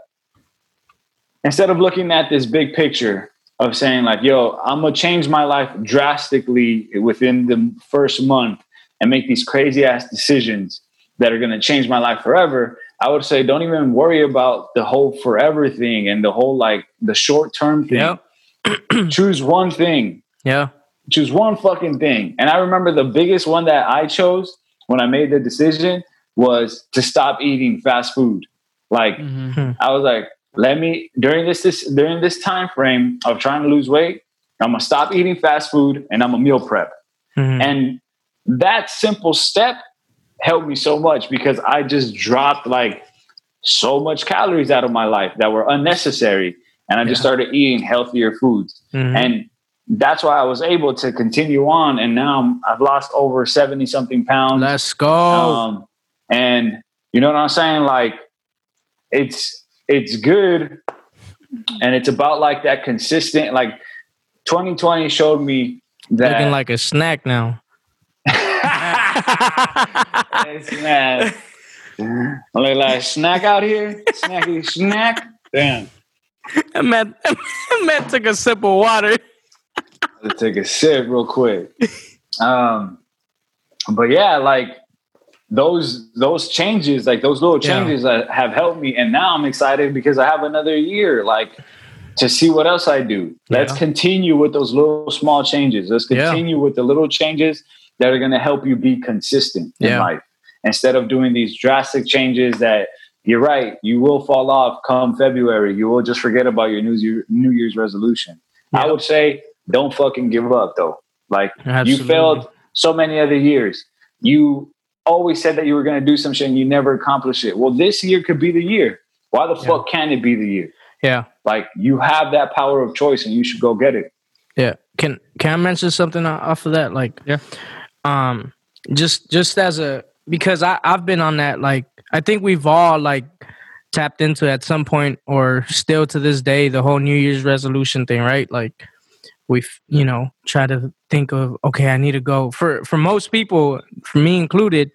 Instead of looking at this big picture of saying, like, yo, I'm gonna change my life drastically within the first month and make these crazy ass decisions that are gonna change my life forever, I would say, don't even worry about the whole forever thing and the whole like the short term thing. Yep. Choose one thing Yeah. choose one fucking thing. And I remember the biggest one that I chose when I made the decision was to stop eating fast food. Like Mhm. I was like, let me during this, this during this time frame of trying to lose weight, I'm gonna stop eating fast food and I'm a meal prep. Mhm. And that simple step helped me so much because I just dropped like so much calories out of my life that were unnecessary. And I just Yeah. started eating healthier foods Mhm. and that's why I was able to continue on. And now I'm, I've lost over seventy something pounds. Let's go. Um, and you know what I'm saying? Like, it's it's good, and it's about like that consistent. Like, 2020 showed me that. Looking like a snack now. Yes, man. I look like snack out here. Snacky snack. Damn. That man, that man took a sip of water. Let's take a sip real quick. Um, but yeah, like those those changes, like those little Yeah. changes that have helped me, and now I'm excited because I have another year, like to see what else I do. Let's Yeah. continue with those little small changes. Let's Yeah. continue with the little changes that are going to help you be consistent in Yeah. life instead of doing these drastic changes that. You're right. You will fall off come February. You will just forget about your New, Year, New Year's resolution. I would say don't fucking give up though. Like Absolutely. you failed so many other years. You always said that you were going to do some shit and you never accomplished it. Well, this year could be the year. Why the Yeah. fuck can it be the year? Yeah. Like you have that power of choice and you should go get it. Yeah. Can can I mention something off of that? Like, Yeah. Um, just just as a because I I've been on that. Like, I think we've all like tapped into at some point or still to this day the whole New Year's resolution thing, right? Like, we've you know try to think of okay, I need to go for for most people, for me included.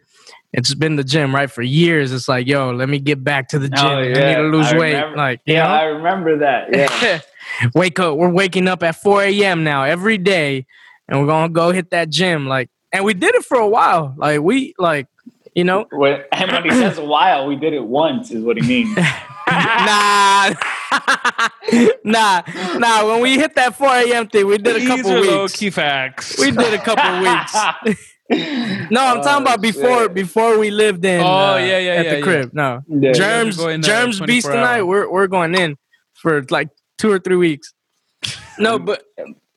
it's been the gym, right? For years. It's like, yo, let me get back to the gym. Oh, I need to lose I weight. remember- Like, Yeah, know? I remember that. Yeah. wake up. We're waking up at 4 a.m. now every day, and we're gonna go hit that gym. Like, and we did it for a while. Like, we like, you know, when, and when he says a while, we did it once, is what he means. nah, nah, nah. When we hit that 4 a.m. thing, we did a These couple are weeks. low key facts. We did a couple weeks. No, I'm talking Oh, about before shit. before we lived in. Oh, uh, yeah, yeah, at yeah, the yeah. crib. No, Yeah. germs, You're going, uh, germs, beast 24 tonight. We're we're going in for like two or three weeks. No, but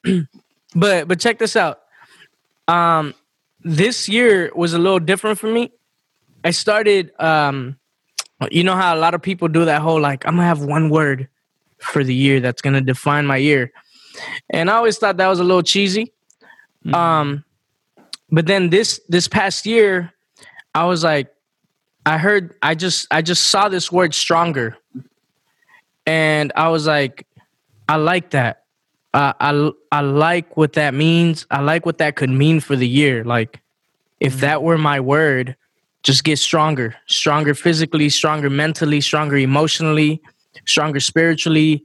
but but check this out. Um, this year was a little different for me. I started. Um, you know how a lot of people do that whole like I'm gonna have one word for the year that's gonna define my year, and I always thought that was a little cheesy. Mhm. Um, but then this this past year, I was like, I heard, I just I just saw this word stronger, and I was like, I like that. Uh, I I like what that means. I like what that could mean for the year. Like, if that were my word, just get stronger, stronger physically, stronger mentally, stronger emotionally, stronger spiritually,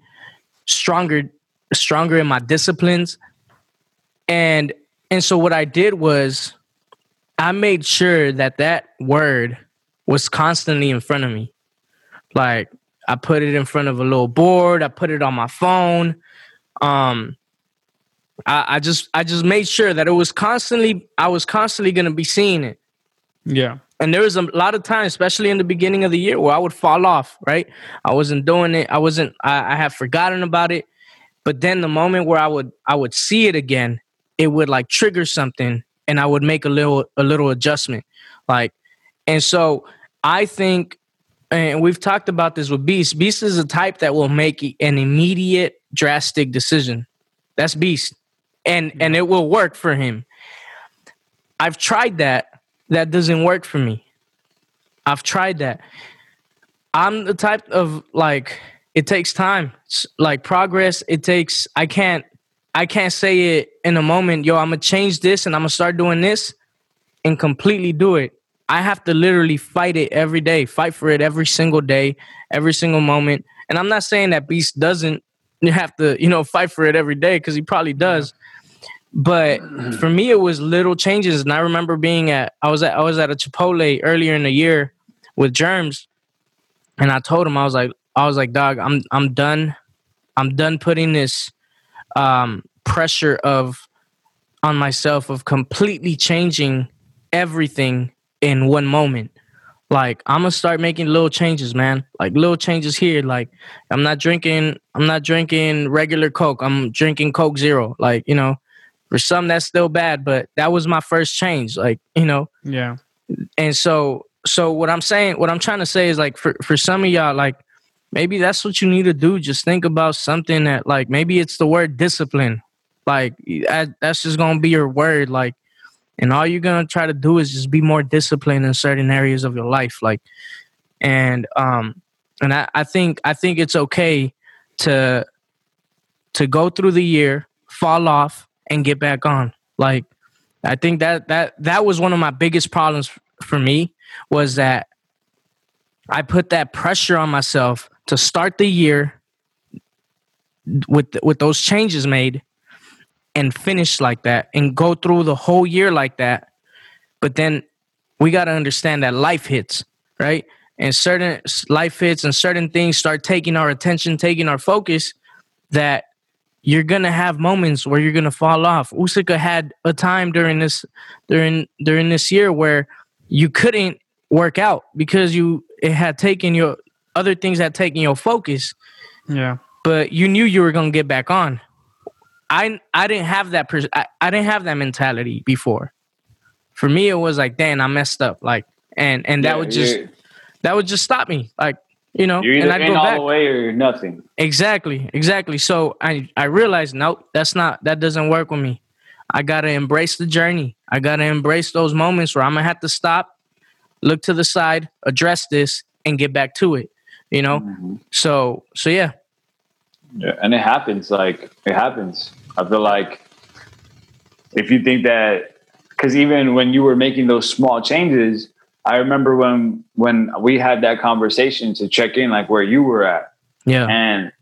stronger stronger in my disciplines. And and so what I did was I made sure that that word was constantly in front of me. Like I put it in front of a little board, I put it on my phone. Um I, I just I just made sure that it was constantly I was constantly gonna be seeing it. yeah. And there was a lot of times, especially in the beginning of the year, where I would fall off, right? I wasn't doing it. I wasn't, I, I had forgotten about it. But then the moment where I would I would see it again, it would like trigger something and I would make a little a little adjustment. Like, and so I think and we've talked about this with Beast. Beast is a type that will make an immediate drastic decision. That's Beast. And and it will work for him. I've tried that. That doesn't work for me. I've tried that. I'm the type of like it takes time. It's like progress, it takes I can't I can't say it in a moment, yo, I'm gonna change this and I'm gonna start doing this and completely do it. I have to literally fight it every day, fight for it every single day, every single moment. And I'm not saying that Beast doesn't have to, you know, fight for it every day because he probably does. But for me, it was little changes. And I remember being at I was at I was at a Chipotle earlier in the year with Germs, and I told him I was like I was like, dog, I'm I'm done. I'm done putting this um, pressure of on myself of completely changing everything in one moment. Like I'm gonna start making little changes, man. Like little changes here. Like I'm not drinking. I'm not drinking regular Coke. I'm drinking Coke Zero. Like you know, for some that's still bad, but that was my first change. Like you know, Yeah. and so so what i'm saying what i'm trying to say is like for for some of y'all like maybe that's what you need to do just think about something that like maybe it's the word discipline like that, that's just gonna be your word like and all you're gonna try to do is just be more disciplined in certain areas of your life like and um and i, I think i think it's okay to to go through the year fall off and get back on like i think that that that was one of my biggest problems for me was that I put that pressure on myself to start the year with with those changes made and finish like that and go through the whole year like that. But then we got to understand that life hits, right? And certain life hits and certain things start taking our attention, taking our focus that you're gonna have moments where you're gonna fall off. Usyk had a time during this during during this year where you couldn't work out because you it had taken your other things had taken your focus, Yeah. but you knew you were gonna get back on. I I didn't have that pers- I, I didn't have that mentality before. For me, it was like, damn, I messed up. Like, and and that Yeah, would just you're, that would just stop me. Like, you know, you're and either I'd in go all back. the way or nothing. Exactly, exactly. So I I realized nope, that's not that doesn't work with me. I gotta embrace the journey. I gotta embrace those moments where I'm gonna have to stop, look to the side, address this, and get back to it. You know. Mhm. So so yeah, Yeah, and it happens. Like it happens. I feel like if you think that, because even when you were making those small changes, I remember when when we had that conversation to check in, like where you were at, Yeah. and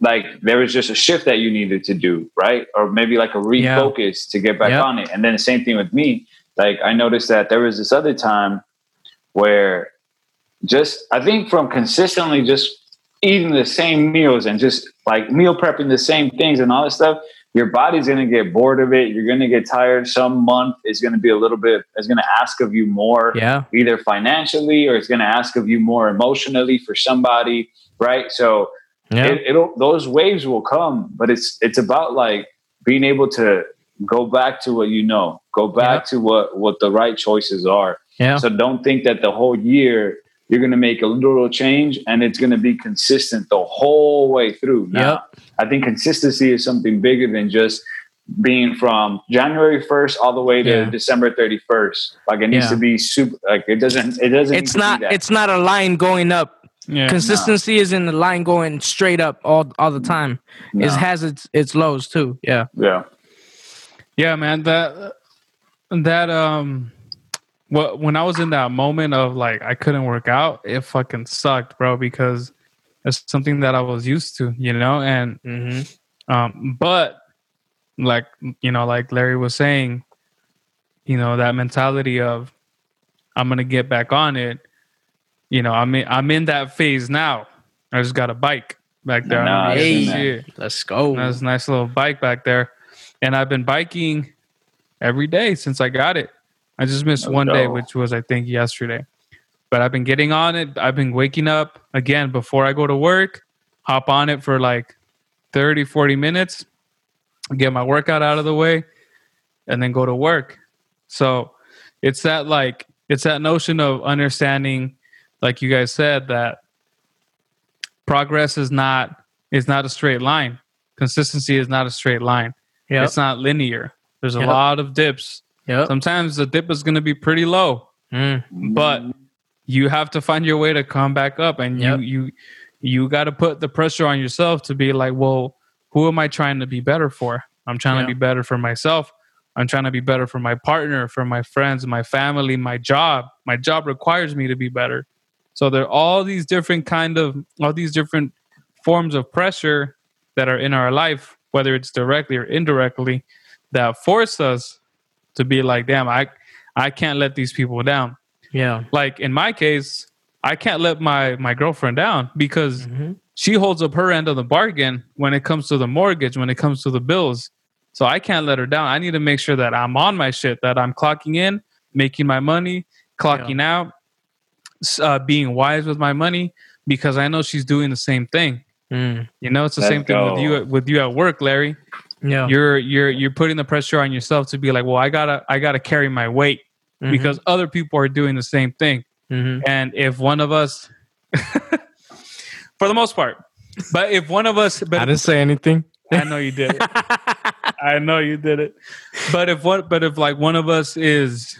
like there was just a shift that you needed to do, right? Or maybe like a Yeah. refocus to get back Yep. on it. And then the same thing with me. Like I noticed that there was this other time where just I think from consistently just eating the same meals and just like meal prepping the same things and all this stuff, your body's gonna get bored of it. You're gonna get tired. Some month is gonna be a little bit. It's gonna ask of you more Yeah. either financially or it's going to ask of you more emotionally for somebody right so Yeah. it, it'll those waves will come but it's it's about like being able to go back to what you know go back to what what the right choices are Yeah. so don't think that the whole year you're going to make a little change and it's going to be consistent the whole way through now Yep. i think consistency is something bigger than just being from January 1st all the way to Yeah. December 31st. Like it needs Yeah. to be super like it doesn't it doesn't It's not. that. It's not a line going up. Yeah. Consistency is in the line going straight up all all the time. No. It has its its lows too. Yeah. yeah. Yeah, man. That that um what when I was in that moment of like I couldn't work out, it fucking sucked, bro, because it's something that I was used to, you know, and Mm-hmm. um but like you know, like Larry was saying, you know, that mentality of I'm gonna get back on it. You know, I'm in I'm in that phase now. I just got a bike back there. I don't Nah, know if you I've can seen see. Let's go. That's a nice little bike back there. And I've been biking every day since I got it. I just missed Oh, one day, which was I think yesterday. But I've been getting on it. I've been waking up again before I go to work, hop on it for like 30, 40 minutes, get my workout out of the way, and then go to work. So it's that like it's that notion of understanding, like you guys said, that progress is not is not a straight line. Consistency is not a straight line. Yep. It's not linear. There's a Yep. lot of dips. Yep. Sometimes the dip is going to be pretty low, Mm. but you have to find your way to come back up, and Yep. you you you got to put the pressure on yourself to be like, well, who am I trying to be better for? I'm trying Yeah. to be better for myself. I'm trying to be better for my partner, for my friends, my family, my job. My job requires me to be better. So there are all these different kind of all these different forms of pressure that are in our life, whether it's directly or indirectly, that force us to be like, damn, I I can't let these people down. Yeah. Like in my case, I can't let my my girlfriend down because hmm she holds up her end of the bargain when it comes to the mortgage, when it comes to the bills. So I can't let her down. I need to make sure that I'm on my shit, that I'm clocking in, making my money, clocking out, uh, being wise with my money, because I know she's doing the same thing. Mm. You know, it's the Let's same thing with you with you at work, Larry. Yeah. You're you're you're putting the pressure on yourself to be like, well, I gotta I gotta carry my weight Mhm. because other people are doing the same thing. Mhm. And if one of us, for the most part, but if one of us, but I didn't say anything. I know you did it. I know you did it. But if what? But if like one of us is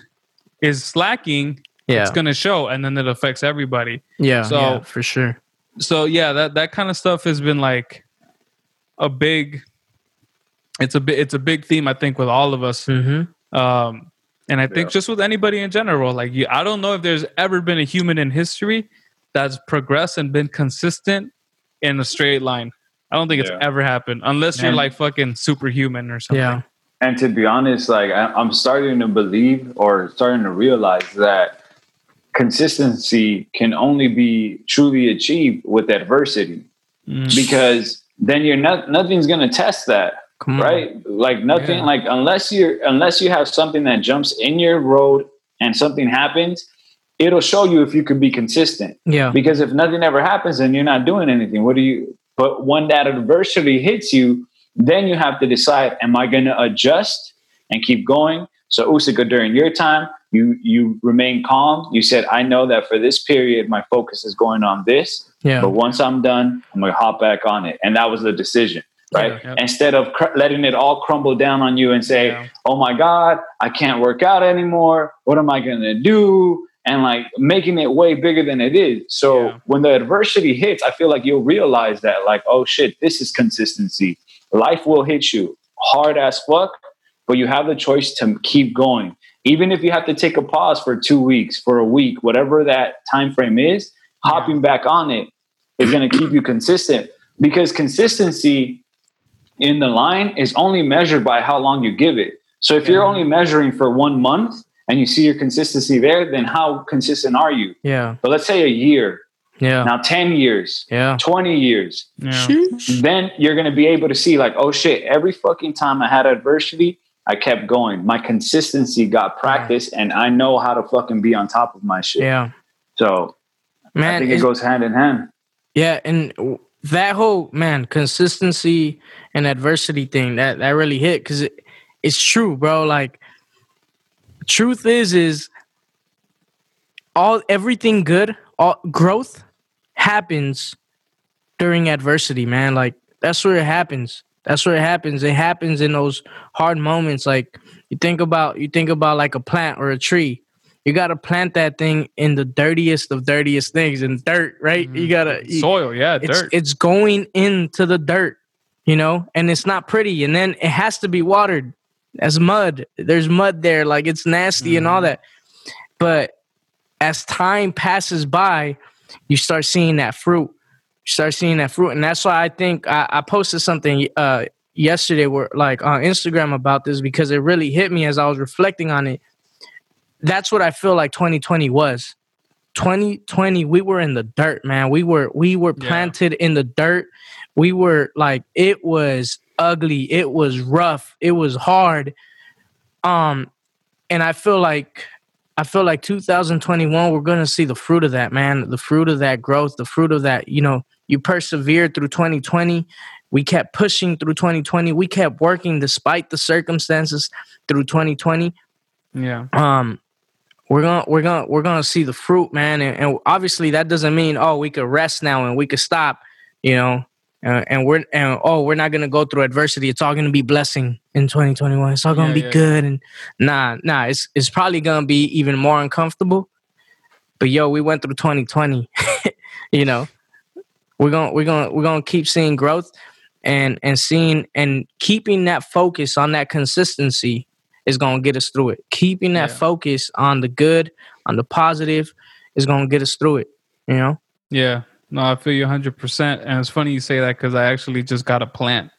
is slacking, yeah. it's gonna show, and then it affects everybody. yeah. so- yeah, for sure. So yeah, that that kind of stuff has been like a big. It's a bit. It's a big theme, I think, with all of us. Mm-hmm. Um, and I think Yeah. just with anybody in general, like you, I don't know if there's ever been a human in history that's progressed and been consistent in a straight line. I don't think it's ever happened unless you're And- like fucking superhuman or something. Yeah. And to be honest, like I, I'm starting to believe or starting to realize that consistency can only be truly achieved with adversity Mm. because then you're not nothing's going to test that Come on. right like nothing Yeah. like unless you're unless you have something that jumps in your road and something happens it'll show you if you could be consistent Yeah. because if nothing ever happens and you're not doing anything what do you but when that adversity hits you then you have to decide am i going to adjust and keep going so usika during your time you you remain calm you said i know that for this period my focus is going on this Yeah. but once i'm done i'm going to hop back on it and that was the decision right. Yeah. instead of cr- letting it all crumble down on you and say Yeah. oh my god i can't work out anymore. What am i going to do? And like making it way bigger than it is. So Yeah. when the adversity hits i feel like you'll realize that like oh shit this is consistency. Life will hit you hard as fuck but you have the choice to keep going. Even if you have to take a pause for two weeks, for a week, whatever that time frame is, hopping back on it is going to keep you consistent. Because consistency in the line is only measured by how long you give it. So if you're only measuring for one month and you see your consistency there, then how consistent are you? Yeah. But let's say a year, Yeah. now 10 years, Yeah. 20 years, Yeah. then you're going to be able to see like, oh shit, every fucking time I had adversity, I kept going. My consistency got practice and I know how to fucking be on top of my shit. Yeah. So Man, I think it goes hand in hand. Yeah, and w- that whole man consistency and adversity thing that that really hit because it, it's true, bro. Like, truth is, is all everything good, all growth happens during adversity, man. Like that's where it happens. That's where it happens. It happens in those hard moments. Like you think about, you think about like a plant or a tree. You gotta plant that thing in the dirtiest of dirtiest things in dirt, right? You gotta you- Soil, yeah, it's dirt. it's going into the dirt, you know, and it's not pretty. And then it has to be watered as mud. There's mud there, like it's nasty and all that. But as time passes by, you start seeing that fruit. You start seeing that fruit, and that's why I think I, I posted something uh, yesterday, where like on Instagram about this because it really hit me as I was reflecting on it. That's what I feel like 2020 was. 2020 we were in the dirt man. We were we were Yeah. planted in the dirt. We were like it was ugly. It was rough. It was hard. Um and i feel like i feel like 2021 we're gonna see the fruit of that man. The fruit of that growth the fruit of that you know you persevered through 2020 we kept pushing through 2020 we kept working despite the circumstances through 2020 yeah. um we're gonna we're gonna we're gonna see the fruit man and, and obviously that doesn't mean oh we could rest now and we could stop you know uh, and we're and oh we're not gonna go through adversity. It's all gonna be blessing in 2021 it's all gonna Yeah, be yeah, good and nah nah it's it's probably gonna be even more uncomfortable. But yo we went through 2020 you know. We're gonna we're gonna we're gonna keep seeing growth and and seeing and keeping that focus on that consistency is gonna get us through it. Keeping that Yeah. focus on the good, on the positive, is gonna get us through it. You know? Yeah. No, I feel you 100%. And it's funny you say that because I actually just got a plant.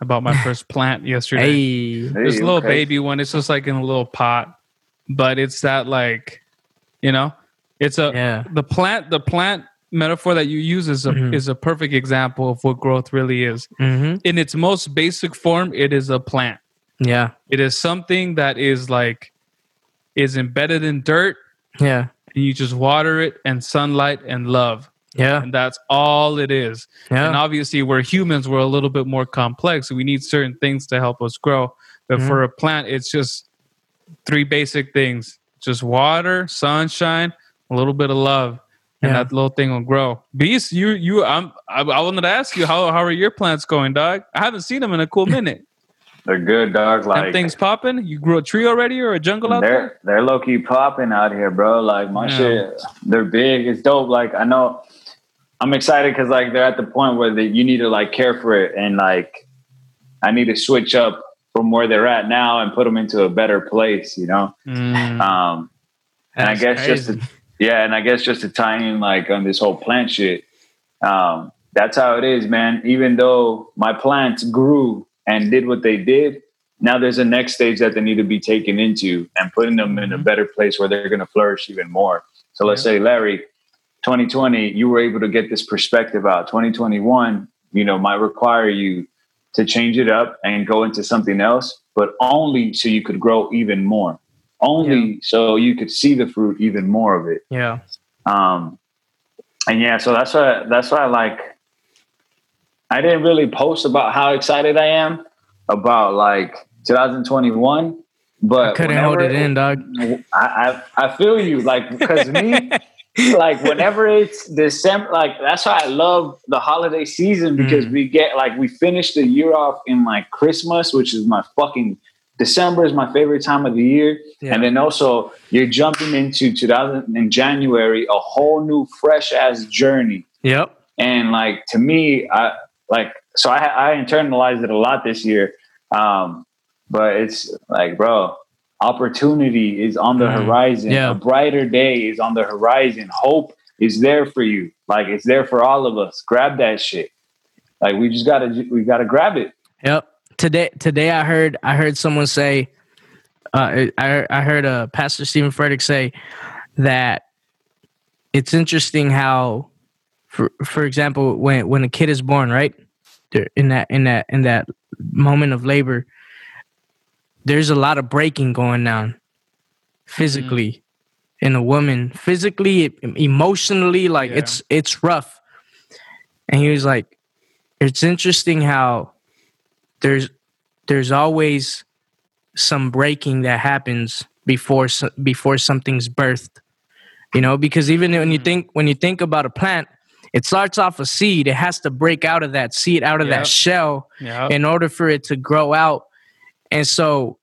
About my first plant yesterday. Hey, This Hey, little okay. baby one. It's just like in a little pot, but it's that like, you know, it's a yeah, the plant. The plant metaphor that you use is a Mhm. is a perfect example of what growth really is. hmm In its most basic form, it is a plant. Yeah, It is something that is like is embedded in dirt, yeah, and you just water it and sunlight and love, yeah, and that's all it is. Yeah. And obviously, we're humans. We're a little bit more complex. We need certain things to help us grow. But Mhm. for a plant, it's just three basic things: just water, sunshine, a little bit of love, and Yeah. that little thing will grow. Beast, you, you, I'm, I, I wanted to ask you how how are your plants going, dog? I haven't seen them in a cool minute. They're good, dog. Them Like things popping. You grew a tree already or a jungle out there? they're they're low key popping out here, bro. Like my Yeah. shit, they're big. It's dope. Like I know, I'm excited because like they're at the point where they, you need to like care for it, and like I need to switch up from where they're at now and put them into a better place. You know, Mm, um, and I guess just to, yeah, and I guess just to tie in like on this whole plant shit, um, that's how it is, man. Even though my plants grew and did what they did, now there's a next stage that they need to be taken into and putting them in a Mhm. better place where they're going to flourish even more. So let's Yeah. say, Larry, 2020, you were able to get this perspective out. 2021, you know, might require you to change it up and go into something else, but only so you could grow even more. Only so you could see the fruit even more of it. yeah, Um, and yeah, so that's why that's why I like I didn't really post about how excited I am about like 2021, but I couldn't hold it in, dog. I, I I feel you like because me like whenever it's December, like that's why I love the holiday season because Mm. we get like we finish the year off in like Christmas, which is my fucking December is my favorite time of the year, Yeah. and then also you're jumping into 2000 in January, a whole new fresh ass journey, Yep. and like to me, I like so I I internalized it a lot this year, um, but it's like bro. opportunity is on the Mhm. horizon. Yeah. A brighter day is on the horizon. Hope is there for you. Like it's there for all of us. Grab that shit. Like we just gotta we gotta grab it. Yep. Today, today I heard I heard someone say, uh, I I heard uh, Pastor Steven Furtick say that it's interesting how, for for example, when when a kid is born, right, there, in that in that in that moment of labor, there's a lot of breaking going on, physically, in a woman, physically, emotionally, like Yeah. it's it's rough. And he was like, it's interesting how there's there's always some breaking that happens before before something's birthed you know because even when you Mhm. think when you think about a plant it starts off a seed it has to break out of that seed out of Yep. that shell Yeah. in order for it to grow out and so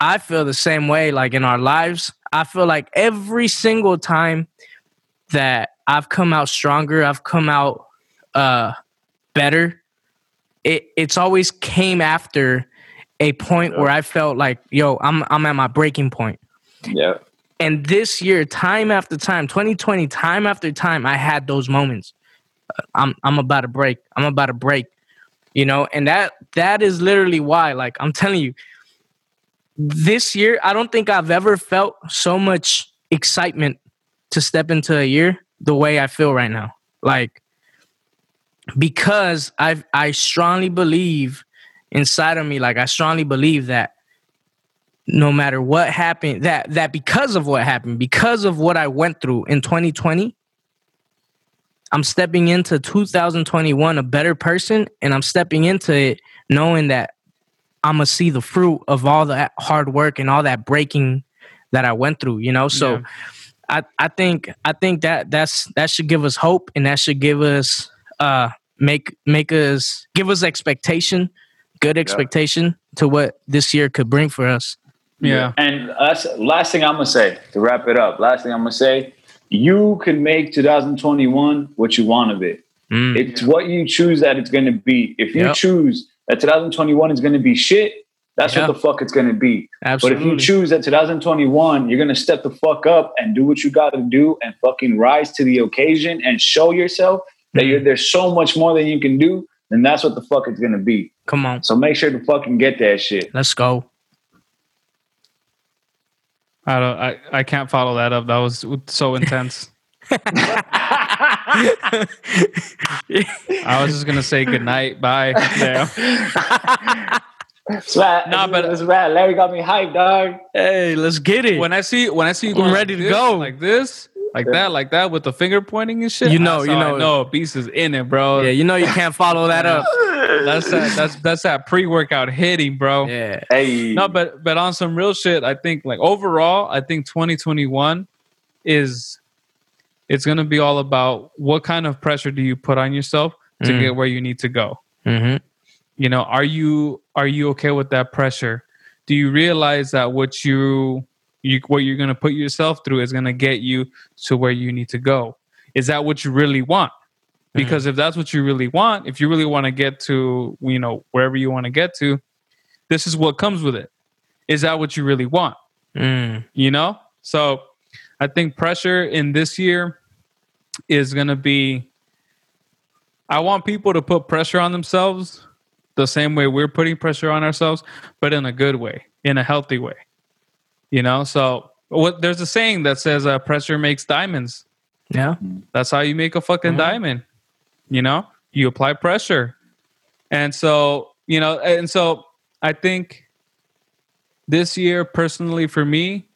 i feel the same way like in our lives i feel like every single time that i've come out stronger i've come out uh better it it's always came after a point Yeah. where I felt like, yo, I'm I'm at my breaking point. Yeah. And this year, time after time, 2020, time after time, I had those moments. Uh, I'm I'm about to break. I'm about to break. You know, and that that is literally why, like I'm telling you, this year, I don't think I've ever felt so much excitement to step into a year the way I feel right now. Like because I I strongly believe inside of me, like I strongly believe that no matter what happened, that that because of what happened, because of what I went through in 2020, I'm stepping into 2021 a better person, and I'm stepping into it knowing that I'm gonna see the fruit of all that hard work and all that breaking that I went through. You know, so. Yeah. I, I think I think that that's that should give us hope and that should give us uh make make us give us expectation, good expectation to what this year could bring for us. Yeah. And that's last thing I'm gonna say to wrap it up. Last thing I'm gonna say, you can make 2021 what you want of it. Mm. It's what you choose that it's gonna be. If you Yep. choose that 2021 is gonna be shit, that's Yeah. what the fuck it's gonna be. Absolutely. But if you choose that 2021, you're gonna step the fuck up and do what you gotta do and fucking rise to the occasion and show yourself that Mm. you're there's so much more than you can do, then that's what the fuck it's gonna be. Come on, So make sure to fucking get that shit. let's go. I don't. I, I can't follow that up. That was so intense. I was just gonna say good night. Bye. Yeah. It's right. Nah, but- it's right. Larry got me hyped, dog. hey, let's get it. When I see when I see you I'm going ready like to this, go. like this, like that, like that, with the finger pointing and shit. You know, you know. no know beast is in it, bro. yeah, you know you can't follow that up. That's that. That's that's that pre workout hitting, bro. Yeah. Hey, No, but but on some real shit, I think like overall, I think 2021 is it's gonna be all about what kind of pressure do you put on yourself to Mm. get where you need to go. Mm-hmm. You know, are you are you okay with that pressure? Do you realize that what you you what you're gonna put yourself through is gonna get you to where you need to go? Is that what you really want? Because if that's what you really want, if you really want to get to you know wherever you want to get to, this is what comes with it. Is that what you really want? Mm. you know so i think pressure in this year is going to be i want people to put pressure on themselves the same way we're putting pressure on ourselves but in a good way in a healthy way you know so what there's a saying that says uh, pressure makes diamonds Yeah. that's how you make a fucking diamond. You know, you apply pressure. And so, you know, and so I think this year, personally, for me,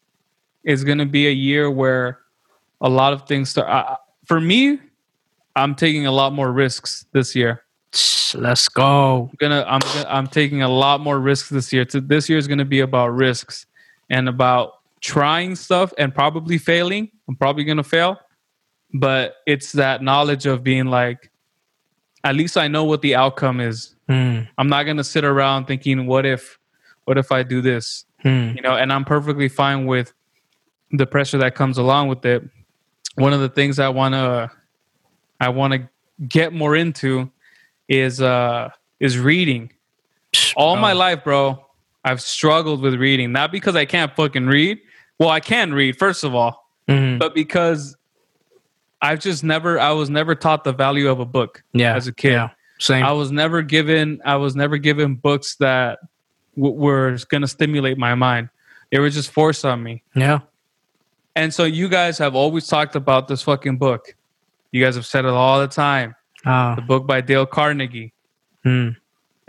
is going to be a year where a lot of things start. Uh, for me, I'm taking a lot more risks this year. Let's go. I'm gonna, I'm, gonna, I'm taking a lot more risks this year. This year is going to be about risks and about trying stuff and probably failing. I'm probably going to fail, but it's that knowledge of being like, at least I know what the outcome is. Mm. I'm not going to sit around thinking, what if, what if I do this? Mm. you know and i'm perfectly fine with the pressure that comes along with it one of the things i want to i want to get more into is uh is reading all bro. my life bro I've struggled with reading, not because I can't fucking read. Well, I can read, first of all, Mhm. but because I've just never, I was never taught the value of a book Yeah. as a kid. Yeah. Same. I was never given, I was never given books that w- were going to stimulate my mind. They were just forced on me. yeah. And so you guys have always talked about this fucking book. You guys have said it all the time. Oh. The book by Dale Carnegie. Mm.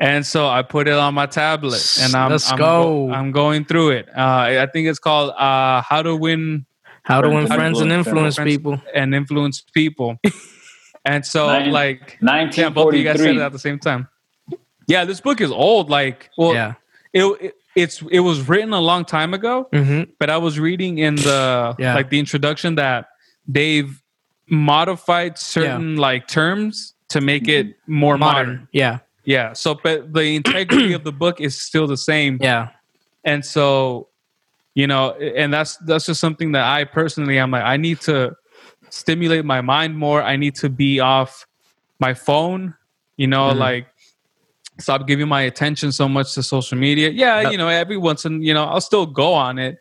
And so I put it on my tablet, and I'm Let's I'm, go. I'm going through it. Uh, I think it's called uh, "How to Win How to win Friends friends and influence influence people. people. and Influence People." and so, Nine- like, yeah, both of you guys said it at the same time. Yeah, this book is old. Like, well, yeah. it, it it's it was written a long time ago, hmm but I was reading in the Yeah. like the introduction that they've modified certain like terms to make it more modern. Modern. Yeah. Yeah. So, but the integrity of the book is still the same. Yeah. And so, you know, and that's that's just something that I personally I'm like, I need to stimulate my mind more. I need to be off my phone, you know, Mhm. like stop giving my attention so much to social media. Yeah, Yep. you know, every once in, you know, I'll still go on it,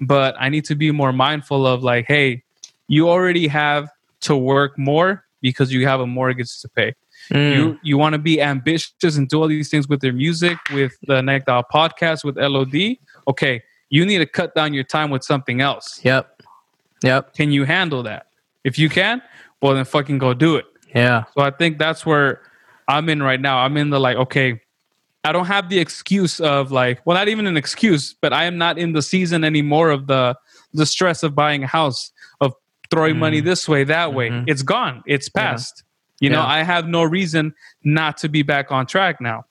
but I need to be more mindful of like, hey, you already have to work more because you have a mortgage to pay Mm. you you want to be ambitious and do all these things with your music with the Neck Dial podcast with LOD okay you need to cut down your time with something else Yep. Yep. can you handle that if you can well then fucking go do it Yeah. so I think that's where I'm in right now I'm in the like okay I don't have the excuse of like well not even an excuse but I am not in the season anymore of the the stress of buying a house of throwing money this way that way Mhm. it's gone it's past you know I have no reason not to be back on track now.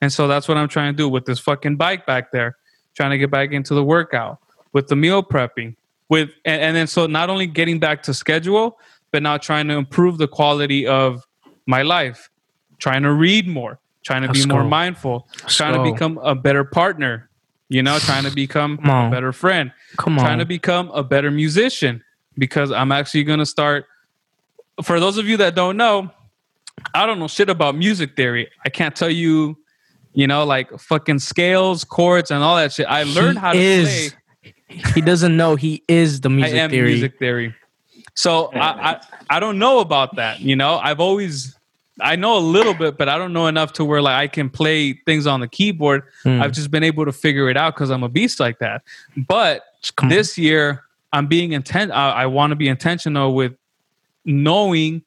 And so that's what I'm trying to do with this fucking bike back there trying to get back into the workout with the meal prepping with and, and then so not only getting back to schedule but now trying to improve the quality of my life trying to read more trying to Let's be more mindful Let's trying to become a better partner you know trying to become a better friend Come trying to become a better musician because i'm actually going to start for those of you that don't know i don't know shit about music theory i can't tell you you know like fucking scales chords and all that shit i learned He how to is, play He doesn't know he is the music theory. I am theory. music theory. So I, I I don't know about that. You know, I've always I know a little bit, but I don't know enough to where like I can play things on the keyboard. Hmm. I've just been able to figure it out because I'm a beast like that. But this year, I'm being intent. I, I want to be intentional with knowing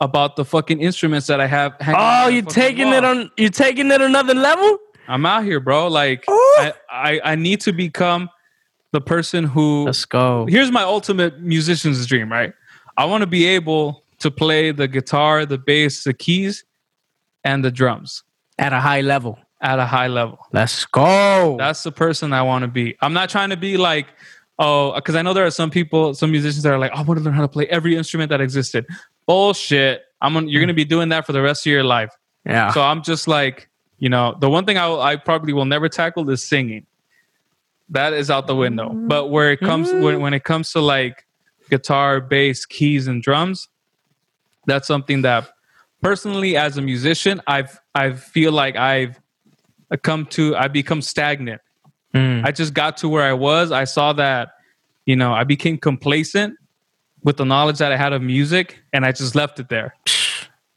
about the fucking instruments that I have. hanging Oh, you fucking taking wall. it on? You're taking it another level? I'm out here, bro. Like I, I I need to become the person who Let's go. here's my ultimate musician's dream, right? I want to be able to play the guitar, the bass, the keys, and the drums At a high level. at a high level. Let's go. That's the person I want to be. I'm not trying to be like, oh, because I know there are some people, some musicians that are like, I want to learn how to play every instrument that existed. Bullshit. I'm on, you're gonna be doing that for the rest of your life. yeah. So I'm just like, you know, the one thing I, I probably will never tackle is singing. That is out the window. Mm-hmm. But where it comes mm-hmm. when, when it comes to like guitar, bass, keys, and drums, that's something that personally as a musician, I've I feel like I've come to I've become stagnant. Mm. I just got to where I was. I saw that, you know, I became complacent with the knowledge that I had of music and I just left it there.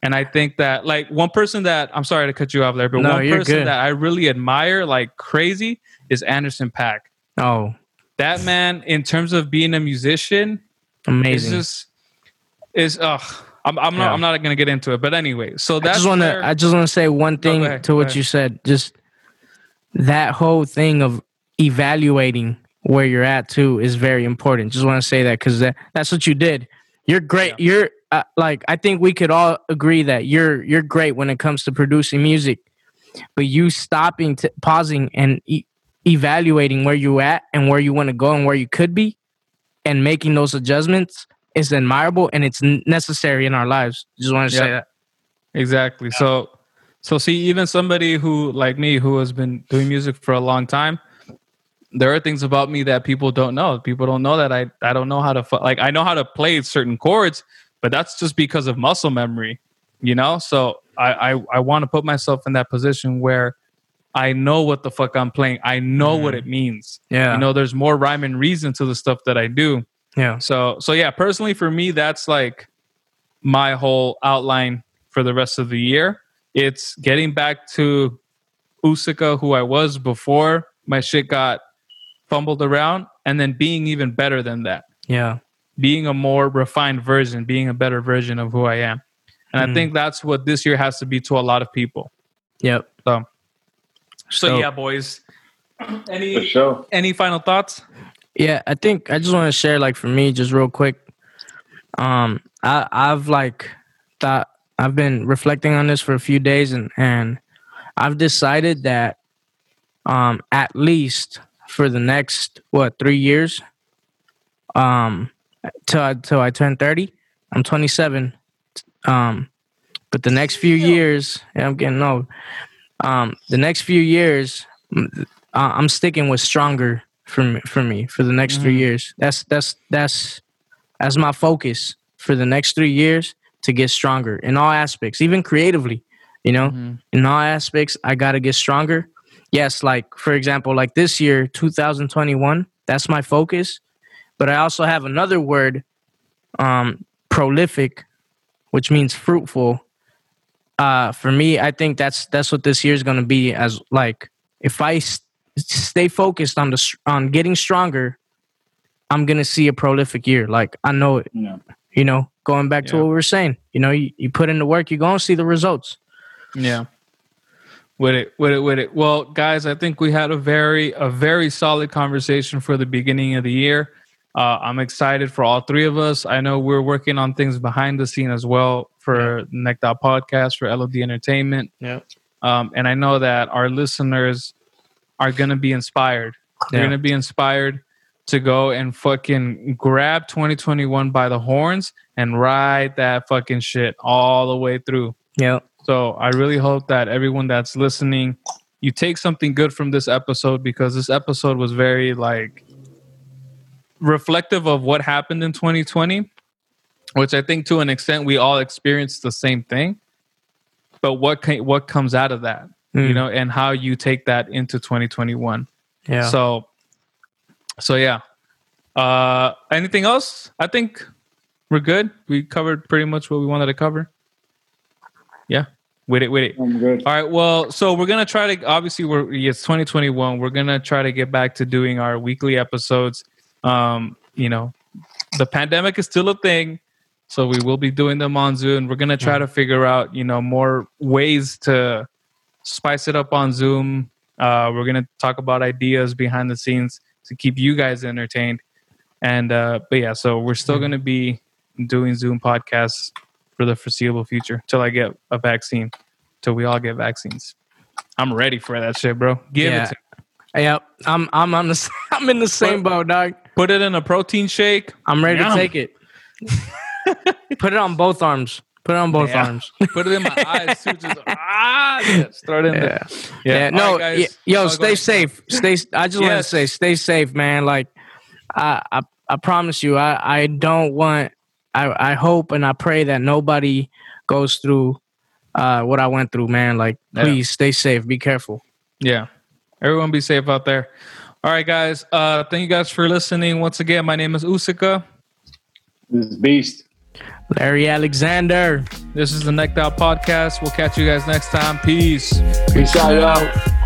And I think that like one person that I'm sorry to cut you off there, but No, one person good. that I really admire like crazy is Anderson Paak. oh, That man, in terms of being a musician, is amazing. just is ugh. I'm, I'm not I'm not gonna get into it, but anyway. So I that's just want to. where- I just want to say one thing ahead, to what you said. Just that whole thing of evaluating where you're at too is very important. Just want to say that because that, that's what you did. You're great. You're uh, like I think we could all agree that you're you're great when it comes to producing music, but you stopping, to, pausing, and e- evaluating where you're at and where you want to go and where you could be, and making those adjustments is admirable and it's necessary in our lives. Just want to say that. Exactly. So so see even somebody who like me who has been doing music for a long time there are things about me that people don't know. People don't know that I I don't know how to like I know how to play certain chords, but that's just because of muscle memory, you know? So I I, I want to put myself in that position where I know what the fuck I'm playing. I know what mm. it means. Yeah. You know, there's more rhyme and reason to the stuff that I do. yeah. So so yeah, personally for me, that's like my whole outline for the rest of the year. It's getting back to Usyka, who I was before my shit got fumbled around, and then being even better than that. Yeah. Being a more refined version, being a better version of who I am. And I Mhm. think that's what this year has to be to a lot of people. Yep. So so, So- yeah, boys. Any sure. any final thoughts? Yeah, I think I just want to share like for me, just real quick. Um, I I've like thought I've been reflecting on this for a few days and and I've decided that um at least for the next what three years, um, till I, till I turn thirty. I'm 27. Um, but the next few years, yeah, I'm getting old. Um, the next few years, mm, uh, I'm sticking with stronger for me, for me for the next three Mhm. years. That's that's that's that's my focus for the next three years to get stronger in all aspects, even creatively. You know, Mhm. in all aspects, I gotta get stronger. Yes, like for example, like this year, 2021, that's my focus. But I also have another word, um, prolific, which means fruitful. Uh, for me, I think that's that's what this year is gonna be. As like, if I s- stay focused on the on getting stronger, I'm gonna see a prolific year. Like I know it. Yeah. You know, going back to what we were saying. You know, you, you put in the work, you're gonna see the results. Yeah. With it, with it, with it. Well, guys, I think we had a very, a very solid conversation for the beginning of the year. Uh, I'm excited for all three of us. I know we're working on things behind the scene as well for Necked Out Podcast for LOD Entertainment. Yeah. Um, and I know that our listeners are gonna be inspired. They're Yeah. gonna be inspired to go and fucking grab 2021 by the horns and ride that fucking shit all the way through. Yeah. So I really hope that everyone that's listening, you take something good from this episode because this episode was very like reflective of what happened in 2020, which I think to an extent we all experienced the same thing. But what can, what comes out of that, you Mm. know, and how you take that into 2021. Yeah. So, so yeah. Uh, anything else? I think we're good. We covered pretty much what we wanted to cover. Yeah, with it, with it. I'm good. All right. Well, so we're gonna try to. Obviously, we're it's 2021. We're gonna try to get back to doing our weekly episodes. Um, you know, the pandemic is still a thing, so we will be doing them on Zoom. We're gonna try to figure out, you know, more ways to spice it up on Zoom. Uh, we're gonna talk about ideas behind the scenes to keep you guys entertained. And uh, but yeah, so we're still gonna be doing Zoom podcasts for the foreseeable future till I get a vaccine, till we all get vaccines. I'm ready for that shit, bro. Give Yeah. it to me. Yep. I'm I'm on the I'm in the same boat, dog. Put it in a protein shake. I'm ready Yum. to take it. Put it on both arms. Put it on both Yeah. arms. Put it in my eyes too. Just ah, yes, throw it in there. Yeah. no. All right, y- yo, go stay safe. Stay. I just want to say, stay safe, man. Like, I, I, I promise you, I, I don't want. I, I hope and I pray that nobody goes through, uh, what I went through, man. Like, Yeah. please stay safe. Be careful. Yeah. Everyone be safe out there. All right, guys. Uh, thank you guys for listening. Once again, my name is Usika. This is Beast. Larry Alexander. This is the Necked Out Podcast. We'll catch you guys next time. Peace. Peace out, y'all.